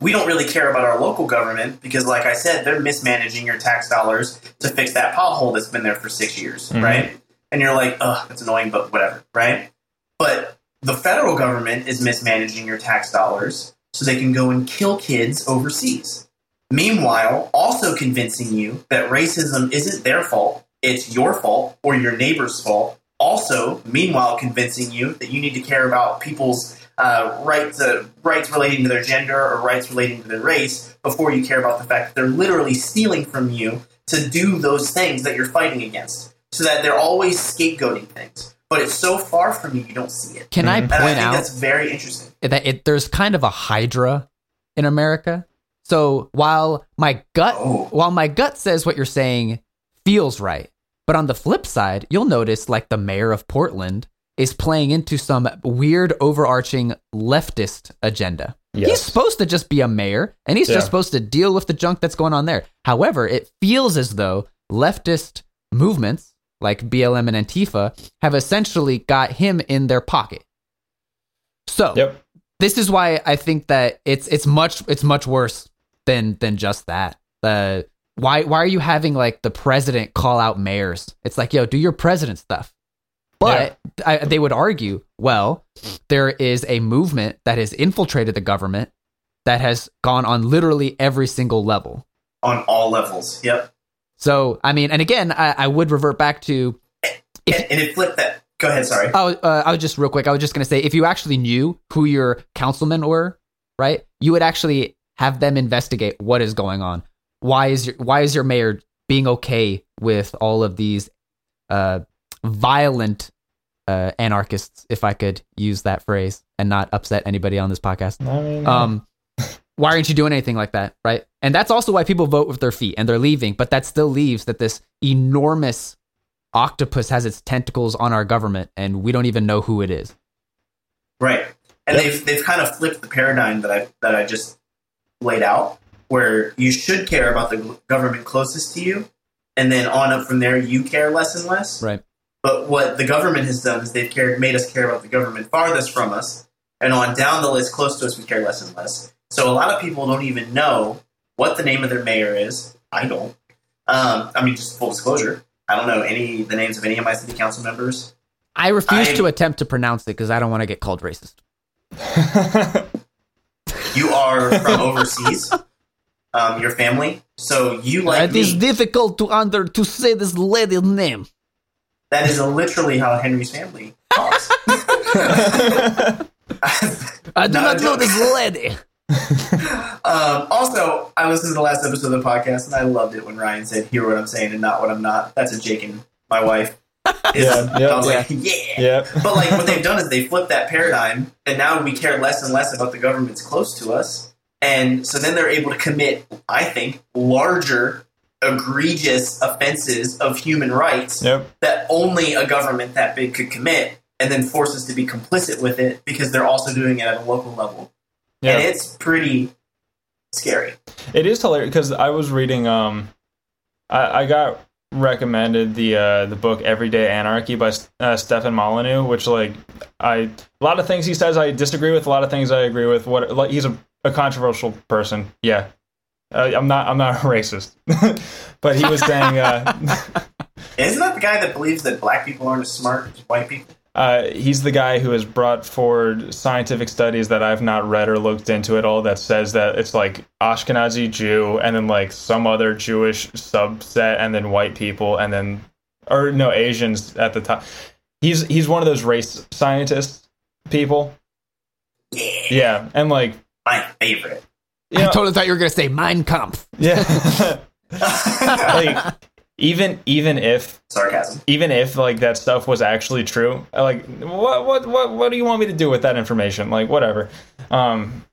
we don't really care about our local government because, like I said, they're mismanaging your tax dollars to fix that pothole that's been there for six years, Mhm. right? And you're like, ugh, that's annoying, but whatever, right? But the federal government is mismanaging your tax dollars so they can go and kill kids overseas. Meanwhile, also convincing you that racism isn't their fault, it's your fault or your neighbor's fault. Also, meanwhile, convincing you that you need to care about people's uh, rights, uh, rights relating to their gender or rights relating to their race before you care about the fact that they're literally stealing from you to do those things that you're fighting against. So that they're always scapegoating things. But it's so far from you, you don't see it. Can I And I point think out that's very interesting. that it, there's kind of a hydra in America? So while my gut, Oh. while my gut says what you're saying feels right, but on the flip side, you'll notice like the mayor of Portland is playing into some weird overarching leftist agenda. He's supposed to just be a mayor and he's Yeah. just supposed to deal with the junk that's going on there. However, it feels as though leftist movements like BLM and Antifa have essentially got him in their pocket. So, Yep. this is why I think that it's it's much it's much worse than than just that. The why why are you having like the president call out mayors? It's like, yo, do your president stuff. But I, they would argue, well, there is a movement that has infiltrated the government that has gone on literally every single level. On all levels. Yep. So, I mean, and again, I, I would revert back to If- and, and it flipped that. Go ahead, sorry. I was, uh, I was just real quick. I was just going to say, if you actually knew who your councilmen were, right, you would actually have them investigate what is going on. Why is your Why is your mayor being okay with all of these uh, violent uh, anarchists, if I could use that phrase, and not upset anybody on this podcast? I mean, Um, why aren't you doing anything like that, right? And that's also why people vote with their feet and they're leaving. But that still leaves that this enormous octopus has its tentacles on our government, and we don't even know who it is. Right. And Yep. they've they've kind of flipped the paradigm that I that I just laid out, where you should care about the government closest to you, and then on up from there, you care less and less. Right. But what the government has done is they've cared, made us care about the government farthest from us, and on down the list close to us, we care less and less. So a lot of people don't even know what the name of their mayor is. I don't. Um, I mean, just full disclosure, I don't know any the names of any of my city council members. I refuse I- to attempt to pronounce it because I don't want to get called racist. *laughs* You are from overseas. *laughs* Um, your family, so you like it is me. difficult to under to say this lady's name. that is literally how Henry's family talks. *laughs* *laughs* I do Not not know joke. this lady. *laughs* Um, also, I listened to the last episode of the podcast and I loved it when Ryan said, "Hear what I'm saying and not what I'm not." That's a Jake and my wife. Yeah, yeah, I was yeah. like, yeah. Yep. But like, what they've done is they flipped that paradigm, and now we care less and less about the governments close to us, and so then they're able to commit, I think, larger, egregious offenses of human rights Yep. that only a government that big could commit, and then force us to be complicit with it because they're also doing it at a local level, Yeah. and it's pretty scary. It is hilarious because I was reading. Um, I, I got recommended the uh, the book Everyday Anarchy by uh, Stefan Molyneux, which like I a lot of things he says I disagree with, a lot of things I agree with. What like he's a, a controversial person. Yeah, uh, I'm not I'm not a *laughs* racist, *laughs* but he was saying. Uh, *laughs* Isn't that the guy that believes that black people aren't as smart as white people? Uh, he's the guy who has brought forward scientific studies that I've not read or looked into at all that says that it's like Ashkenazi Jew and then like some other Jewish subset and then white people and then or no Asians at the top. He's he's one of those race scientist people. Yeah, Yeah, and like my favorite. you I know, totally thought you were going to say Mein Kampf. yeah. *laughs* like even even if Sarcasm. even if like that stuff was actually true like what what what what do you want me to do with that information like whatever um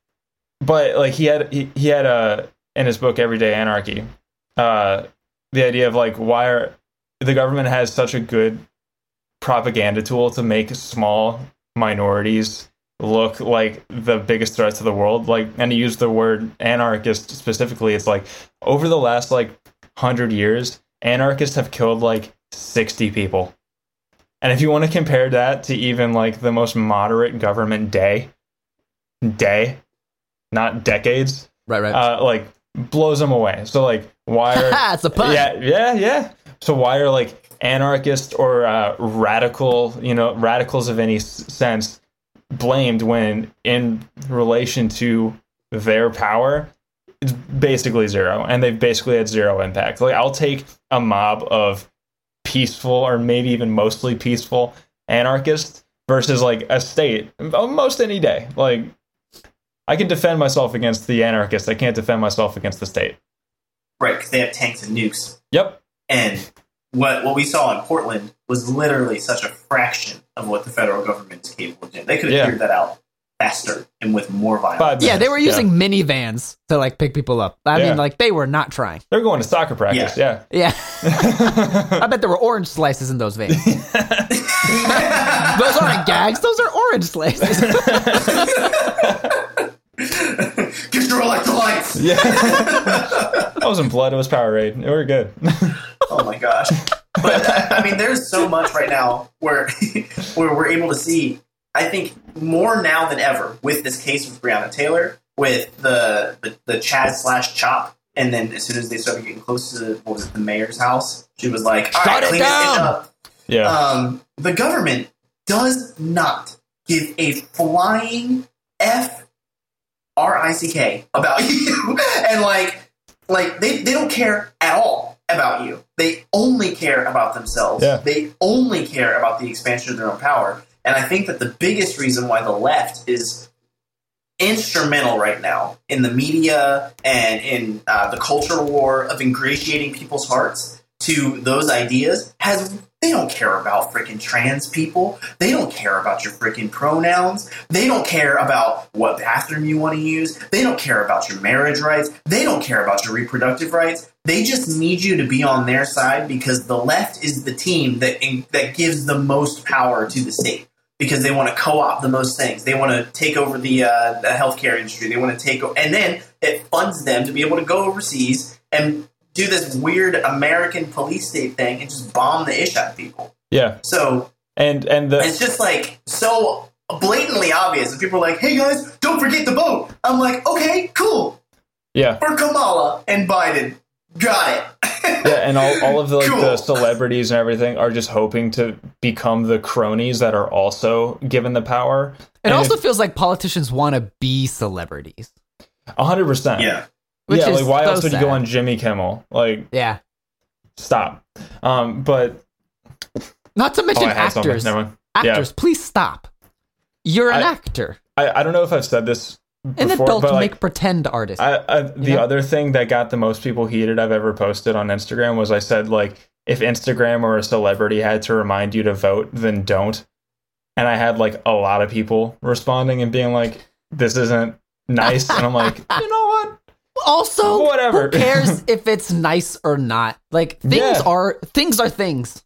but like he had he, he had uh in his book everyday anarchy uh the idea of like why are the government has such a good propaganda tool to make small minorities look like the biggest threat to the world like and he used the word anarchist specifically it's like over the last like 100 years anarchists have killed like 60 people and if you want to compare that to even like the most moderate government day day not decades Right, right. uh like blows them away so like why are *laughs* it's a pun. yeah, yeah, yeah. So why are like anarchists or uh, radical, you know, radicals of any s- sense blamed when in relation to their power, it's basically zero, and they've basically had zero impact. Like I'll take a mob of peaceful or maybe even mostly peaceful anarchists versus like a state almost any day. Like I can defend myself against the anarchists. I can't defend myself against the state. Right, because they have tanks and nukes. Yep. And what what we saw in Portland was literally such a fraction of what the federal government is capable of doing. They could have Yeah. cleared that out faster and with more violence. Yeah, they were using minivans to like pick people up. I Yeah. mean, like they were not trying. They're going to soccer practice. Yeah. Yeah. *laughs* I bet there were orange slices in those vans. *laughs* *laughs* those aren't gags, those are orange slices. Get your electrolytes! Yeah. I was in blood. It was Powerade. We were good. Oh my gosh. But I mean, there's so much right now where *laughs* where we're able to see. I think more now than ever with this case with Breonna Taylor, with the the, the Chaz slash Chop, and then as soon as they started getting close to what was it, the mayor's house, she was like, "All Shut right, it clean this down!" bitch up." Yeah. Um, the government does not give a flying f r i c k about *laughs* you, and like like they, they don't care at all about you. They only care about themselves. Yeah. They only care about the expansion of their own power. And I think that the biggest reason why the left is instrumental right now in the media and in uh, the culture war of ingratiating people's hearts to those ideas has they don't care about freaking trans people. They don't care about your freaking pronouns. They don't care about what bathroom you want to use. They don't care about your marriage rights. They don't care about your reproductive rights. They just need you to be on their side because the left is the team that that gives the most power to the state because they want to co-opt the most things. They want to take over the uh, the healthcare industry. They want to take over, and then it funds them to be able to go overseas and do this weird American police state thing and just bomb the ish out of people. yeah. So And and the it's just like so blatantly obvious. And people are like, "Hey guys, don't forget the vote." I'm like, "Okay, cool yeah for Kamala and Biden, got it." yeah and all, all of the like the celebrities and everything are just hoping to become the cronies that are also given the power. It And also if- feels like politicians want to be celebrities. a hundred percent. yeah, Which yeah. is Like why so else would you go on Jimmy Kimmel? Like Yeah. stop. Um, but Not to oh, mention I had actors. Never mind. Yeah. Actors, please stop. You're an I- actor. I, I don't know if I've said this An before, adult but like, make pretend artist. I, I, the know? other thing that got the most people heated I've ever posted on Instagram was I said like if Instagram or a celebrity had to remind you to vote, then don't. And I had like a lot of people responding and being like, "This isn't nice," and I'm like, *laughs* you know what? also, Whatever. who *laughs* cares if it's nice or not? Like things Yeah. are things are things.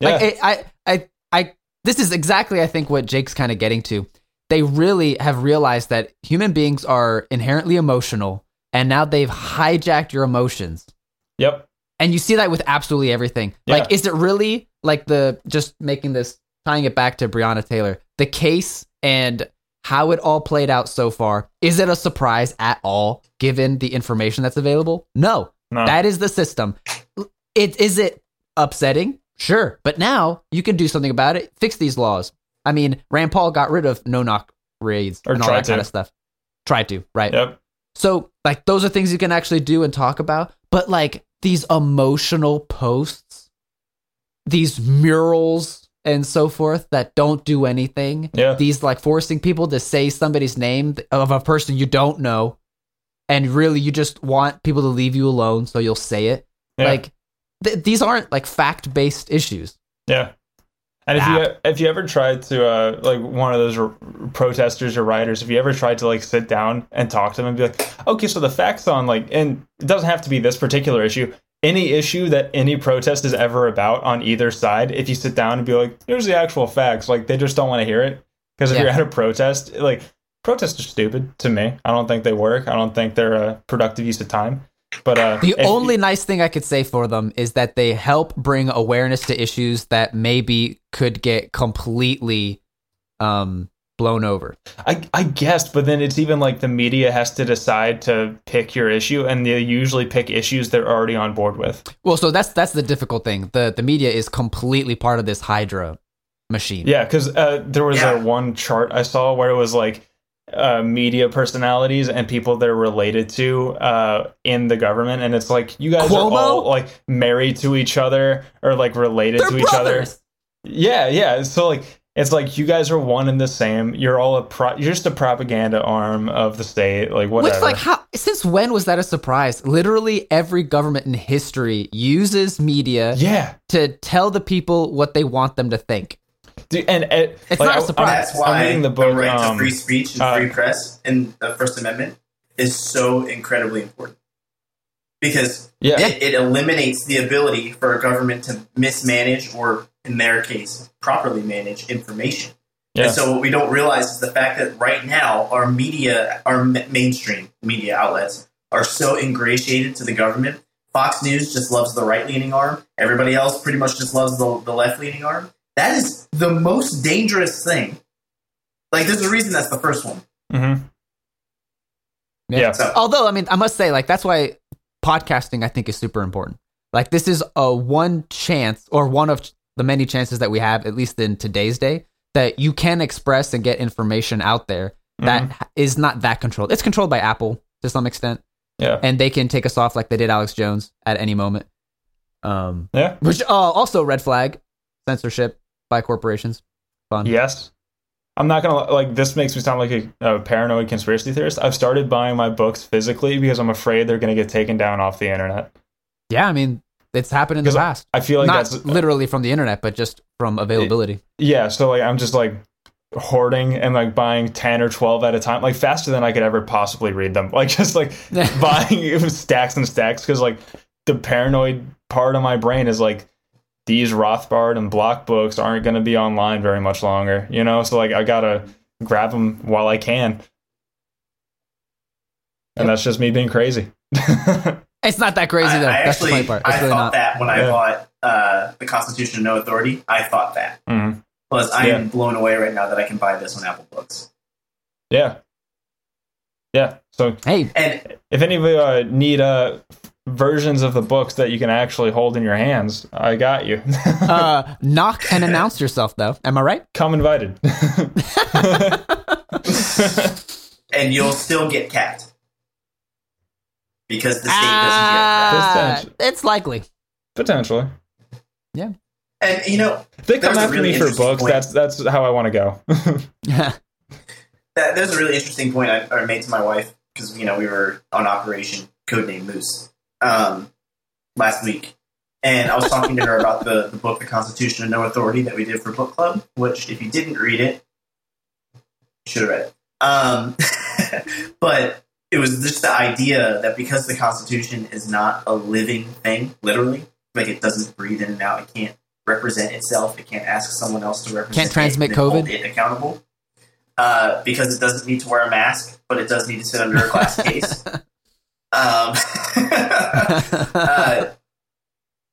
Yeah, Like I, I, I, I, this is exactly I think what Jake's kind of getting to. They really have realized that human beings are inherently emotional, and now they've hijacked your emotions. yep, And you see that with absolutely everything. Yeah. Like, is it really like the just making this tying it back to Breonna Taylor, the case and how it all played out so far? Is it a surprise at all, given the information that's available? No, no, that is the system. It is it upsetting, sure, but now you can do something about it. Fix these laws. I mean, Rand Paul got rid of no knock raids Or and all that kind of stuff. Tried to, right? yep, So, like, those are things you can actually do and talk about. But, like, these emotional posts, these murals and so forth that don't do anything, yeah, these, like, forcing people to say somebody's name of a person you don't know, and really you just want people to leave you alone so you'll say it. yeah. Like, th- these aren't, like, fact based issues. Yeah. And if you if you ever tried to uh like one of those r- protesters or rioters, if you ever tried to like sit down and talk to them and be like, okay, so the facts on like, and it doesn't have to be this particular issue, any issue that any protest is ever about on either side, if you sit down and be like, here's the actual facts, like they just don't want to hear it because if Yeah. you're at a protest, like protests are stupid to me. I don't think they work. I don't think they're a productive use of time. But uh, The if- only nice thing I could say for them is that they help bring awareness to issues that maybe could get completely um, blown over. I, I guess, but then it's even like the media has to decide to pick your issue, and they usually pick issues they're already on board with. Well, so that's that's the difficult thing. The the media is completely part of this Hydra machine. Yeah, because uh, there was Yeah. a one chart I saw where it was like uh, media personalities and people they're related to uh, in the government, and it's like you guys Cuomo? are all like married to each other or like related They're to each other. Yeah, yeah. So like it's like you guys are one and the same. You're all a pro- you're just a propaganda arm of the state, like whatever. Which, like, how? Since when was that a surprise? Literally, every government in history uses media yeah. to tell the people what they want them to think. Dude, and it, It's like, not a I- surprise. That's why I'm the book. right um, to free speech and uh, free press in the First Amendment is so incredibly important because yeah, it, it eliminates the ability for a government to mismanage or, in their case, properly manage information. yeah, And so what we don't realize is the fact that right now our media, our ma- mainstream media outlets are so ingratiated to the government. Fox News just loves the right leaning arm. Everybody else pretty much just loves the, the left leaning arm. That is the most dangerous thing. Like, there's a reason that's the first one. Mm-hmm. Yeah. yeah, So, Although, I mean, I must say, like, that's why podcasting, I think, is super important. Like, this is a one chance or one of the many chances that we have, at least in today's day, that you can express and get information out there that is not that controlled. It's controlled by Apple to some extent, yeah, and they can take us off like they did Alex Jones at any moment. Um, yeah. which uh, also red flag censorship by corporations. Fun. Yes. I'm not gonna like. This makes me sound like a, a paranoid conspiracy theorist. I've started buying my books physically because I'm afraid they're gonna get taken down off the internet. Yeah, I mean, it's happened in the past. I feel like not that's uh, literally from the internet, but just from availability. yeah. So like, I'm just like hoarding and like buying 10 or 12 at a time like faster than i could ever possibly read them *laughs* like just like *laughs* buying stacks and stacks because like the paranoid part of my brain is like these rothbard and block books aren't going to be online very much longer you know so like i gotta grab them while i can and Yep. that's just me being crazy *laughs* It's not that crazy I, though. I That's the actually, funny part. It's I really thought not. that when I bought uh, the Constitution of No Authority. I thought that. Mhm. Plus, I Yeah. am blown away right now that I can buy this on Apple Books. yeah yeah so Hey, And if any of you uh, need uh, versions of the books that you can actually hold in your hands i got you *laughs* uh, knock and announce yourself though. Am I right? come invited *laughs* and you'll still get capped because the state Ah, that. it's likely. potentially doesn't. And you know, if they come after really me for books point. that's that's how i want to go *laughs* that there's a really interesting point I, I made to my wife because you know we were on Operation Codename Moose um, last week, and I was talking to her about the, the book, The Constitution of No Authority, that we did for book club. Which, if you didn't read it, you should have read it. Um, *laughs* but it was just the idea that because the Constitution is not a living thing, literally, like it doesn't breathe in and out, it can't represent itself, it can't ask someone else to represent. Can't transmit it, COVID? It accountable. Uh, because it doesn't need to wear a mask, but it does need to sit under a glass *laughs* case. Um, *laughs* uh,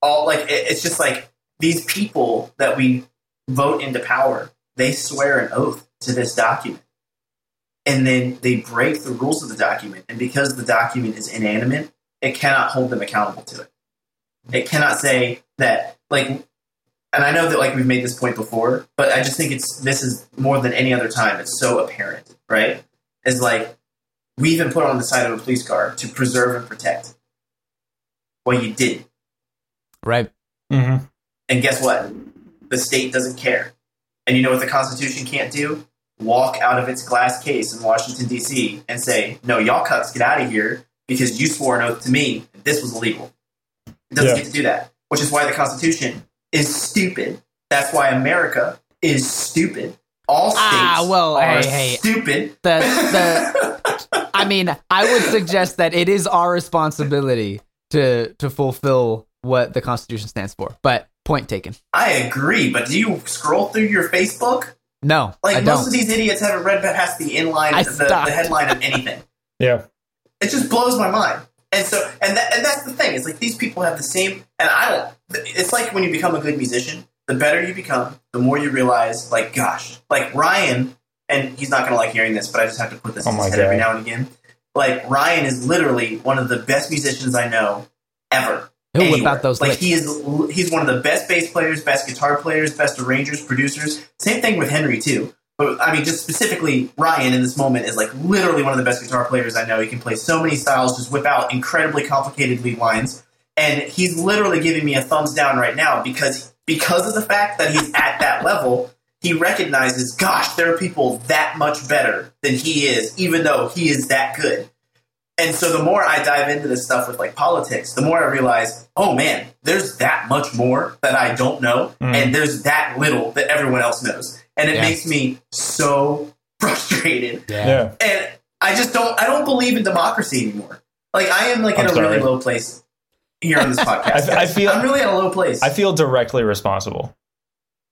all like it, it's just like these people that we vote into power, they swear an oath to this document, and then they break the rules of the document, and because the document is inanimate, it cannot hold them accountable to it. It cannot say that like, and I know that like we've made this point before, but I just think it's this is more than any other time. It's so apparent, right? Is like we even put on the side of a police car to preserve and protect. Well, you didn't. right. Mm-hmm. And guess what? The state doesn't care. And you know what the Constitution can't do? Walk out of its glass case in Washington, D.C. and say, no, y'all cucks, get out of here because you swore an oath to me that this was illegal. It doesn't Yeah. get to do that, which is why the Constitution is stupid. That's why America is stupid. All states Ah, well, are hey, hey. stupid. The the *laughs* I mean, I would suggest that it is our responsibility to to fulfill what the Constitution stands for. But point taken. I agree, but do you scroll through your Facebook? No, Like I most don't. of these idiots haven't read past the inline, I the, the headline of anything. *laughs* Yeah. it just blows my mind. And so, and that, and that's the thing. It's like these people have the same. And I don't. It's like when you become a good musician. The better you become, the more you realize, like, gosh, like Ryan, and he's not going to like hearing this, but I just have to put this Oh in his my head every now and again. Like Ryan is literally one of the best musicians I know ever. He'll whip out those like licks. he is he's one of the best bass players, best guitar players, best arrangers, producers. Same thing with Henry too. But I mean, just specifically Ryan in this moment is like literally one of the best guitar players I know. He can play so many styles, just whip out incredibly complicated lead lines, and he's literally giving me a thumbs down right now because because of the fact that he's at that level. He recognizes, gosh, there are people that much better than he is, even though he is that good. And so the more I dive into this stuff with like politics, the more I realize, oh man, there's that much more that I don't know, Mm. and there's that little that everyone else knows, and it Yeah. makes me so *laughs* frustrated. Yeah. And I just don't, I don't believe in democracy anymore. Like I am like in I'm a sorry. really low place here on this *laughs* podcast. I- I feel- I'm really at a low place. I feel directly responsible.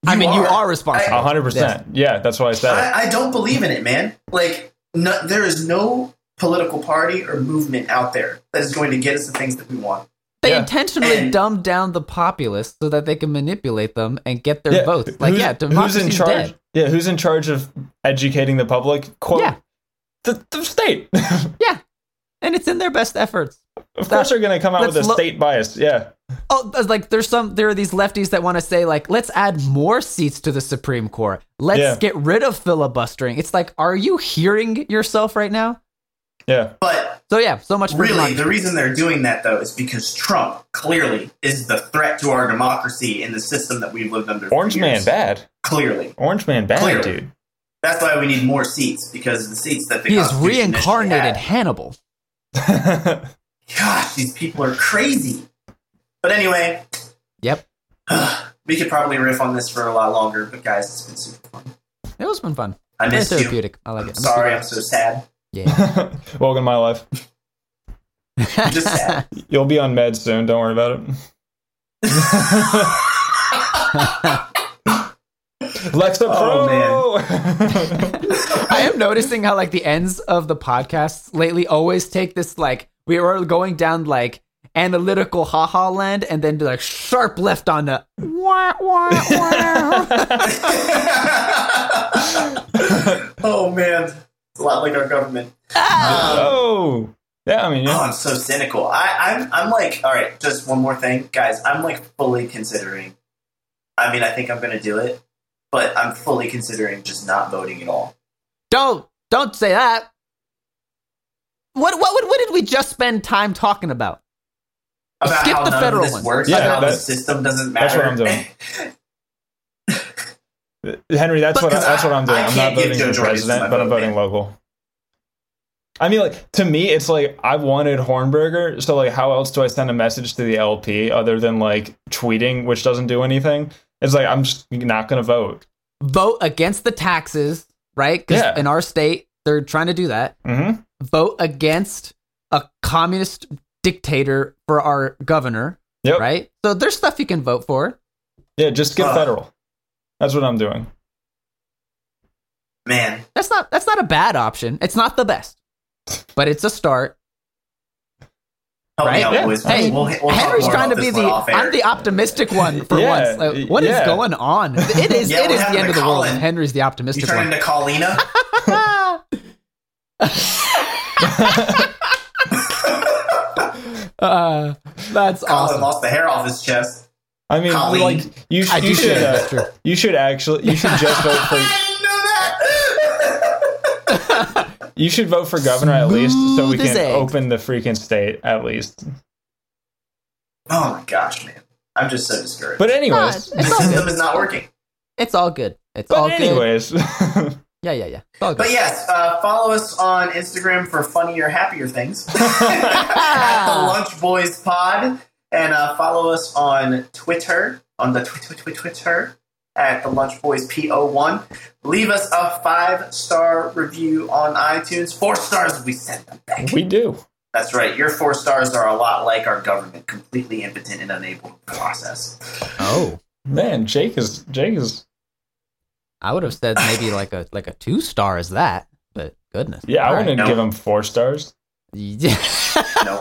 I mean, you are. are responsible. Hundred percent. Yeah, that's why I said. I, I don't believe in it, man. Like, no, there is no political party or movement out there that is going to get us the things that we want. They Yeah. intentionally And- dumb down the populace so that they can manipulate them and get their Yeah, votes. Like, who's- yeah, who's in charge? dead. Yeah, who's in charge of educating the public? Quote Yeah. the, the state. *laughs* Yeah, and it's in their best efforts. Of course, they're going to come out with a lo- state bias. Yeah, Oh, there's like there's some there are these lefties that want to say like let's add more seats to the Supreme Court. Let's Yeah. get rid of filibustering. It's like, are you hearing yourself right now? yeah. But So yeah, so much for really, democracy. the reason they're doing that, though, is because Trump clearly is the threat to our democracy in the system that we've lived under. for Orange man bad. Clearly. Orange man bad, Clearly. dude. That's why we need more seats, because the seats that the he is reincarnated had- Hannibal. *laughs* Gosh, these people are crazy. But anyway, Yep, we could probably riff on this for a lot longer, but guys, it's been super fun. it was been fun. I Very missed you. therapeutic. I like it. Sorry, I'm so sad. Yeah. *laughs* Welcome to my life. I'm just sad. *laughs* You'll be on meds soon. Don't worry about it. *laughs* Lexa Oh, Pro. I am noticing how like the ends of the podcasts lately always take this like we were going down like analytical haha land and then do like sharp left on the wah, wah, wah. *laughs* oh man, it's a lot like our government. oh, um, yeah. I mean, Oh. I'm so cynical. I, I'm, I'm like, all right, just one more thing, guys. I'm like fully considering. I mean, I think I'm going to do it, but I'm fully considering just not voting at all. don't don't say that. What what would- what did we just spend time talking about? About Skip how the federal this one. works, Yeah, how the system doesn't that's matter. what I'm doing. Henry, that's But what 'cause that's what I'm doing. I I'm can't voting for president, but I'm voting man. local. I mean, like to me, it's like I wanted Hornberger. So, like, how else do I send a message to the LP other than like tweeting, which doesn't do anything? It's like I'm just not going to vote. Vote against the taxes, right? Because Yeah. in our state, they're trying to do that. hmm Vote against a communist dictator for our governor, Yep. right? So there's stuff you can vote for. Yeah, just get Ugh. federal. That's what I'm doing. Man, That's not that's not a bad option. It's not the best, but it's a start. Right? me Yeah. Hey, We'll- we'll Henry's trying to be the. I'm the optimistic one for Yeah, once. Like, what is yeah. going on? It is *laughs* Yeah, it the end of the world. Colin? and Henry's the You optimistic turn one. into Colina. *laughs* *laughs* *laughs* uh, that's Colin awesome. lost the hair off his chest. I mean, Colleen. like you, I you should shave, that's uh, true. *laughs* you should actually you should just vote for *laughs* I didn't know that. you should vote for governor at least so we can eggs. open the freaking state at least. oh my gosh, man! I'm just so discouraged. But anyways, the system is not working. It's all good. It's all but good. Yeah, yeah, yeah. But yes, uh, follow us on Instagram for funnier, happier things *laughs* at the *laughs* Lunch Boys Pod, and uh, follow us on Twitter on the Twitter Twitter Twitter at the Lunch Boys PO1. Leave us a five star review on iTunes. Four stars, we send them back. we do. That's right. Your four stars are a lot like our government, completely impotent and unable to process. oh, Man, Jake is Jake is I would have said maybe like a like a two star is that, but goodness. yeah. I wouldn't no. give him four stars. *laughs* Yeah. No.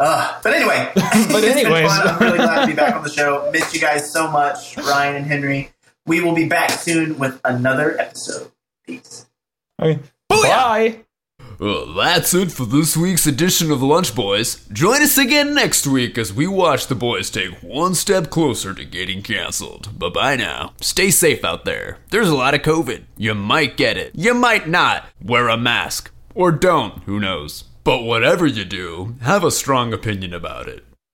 Uh, but anyway, *laughs* But it's anyways. I'm really glad to be back on the show. Missed you guys so much, Ryan and Henry. We will be back soon with another episode. Peace. Okay. Bye. Well, that's it for this week's edition of Lunch Boys. Join us again next week as we watch the boys take one step closer to getting canceled. Bye bye now. Stay safe out there. There's a lot of COVID. You might get it. You might not. Wear a mask. Or don't, who knows. But whatever you do, have a strong opinion about it.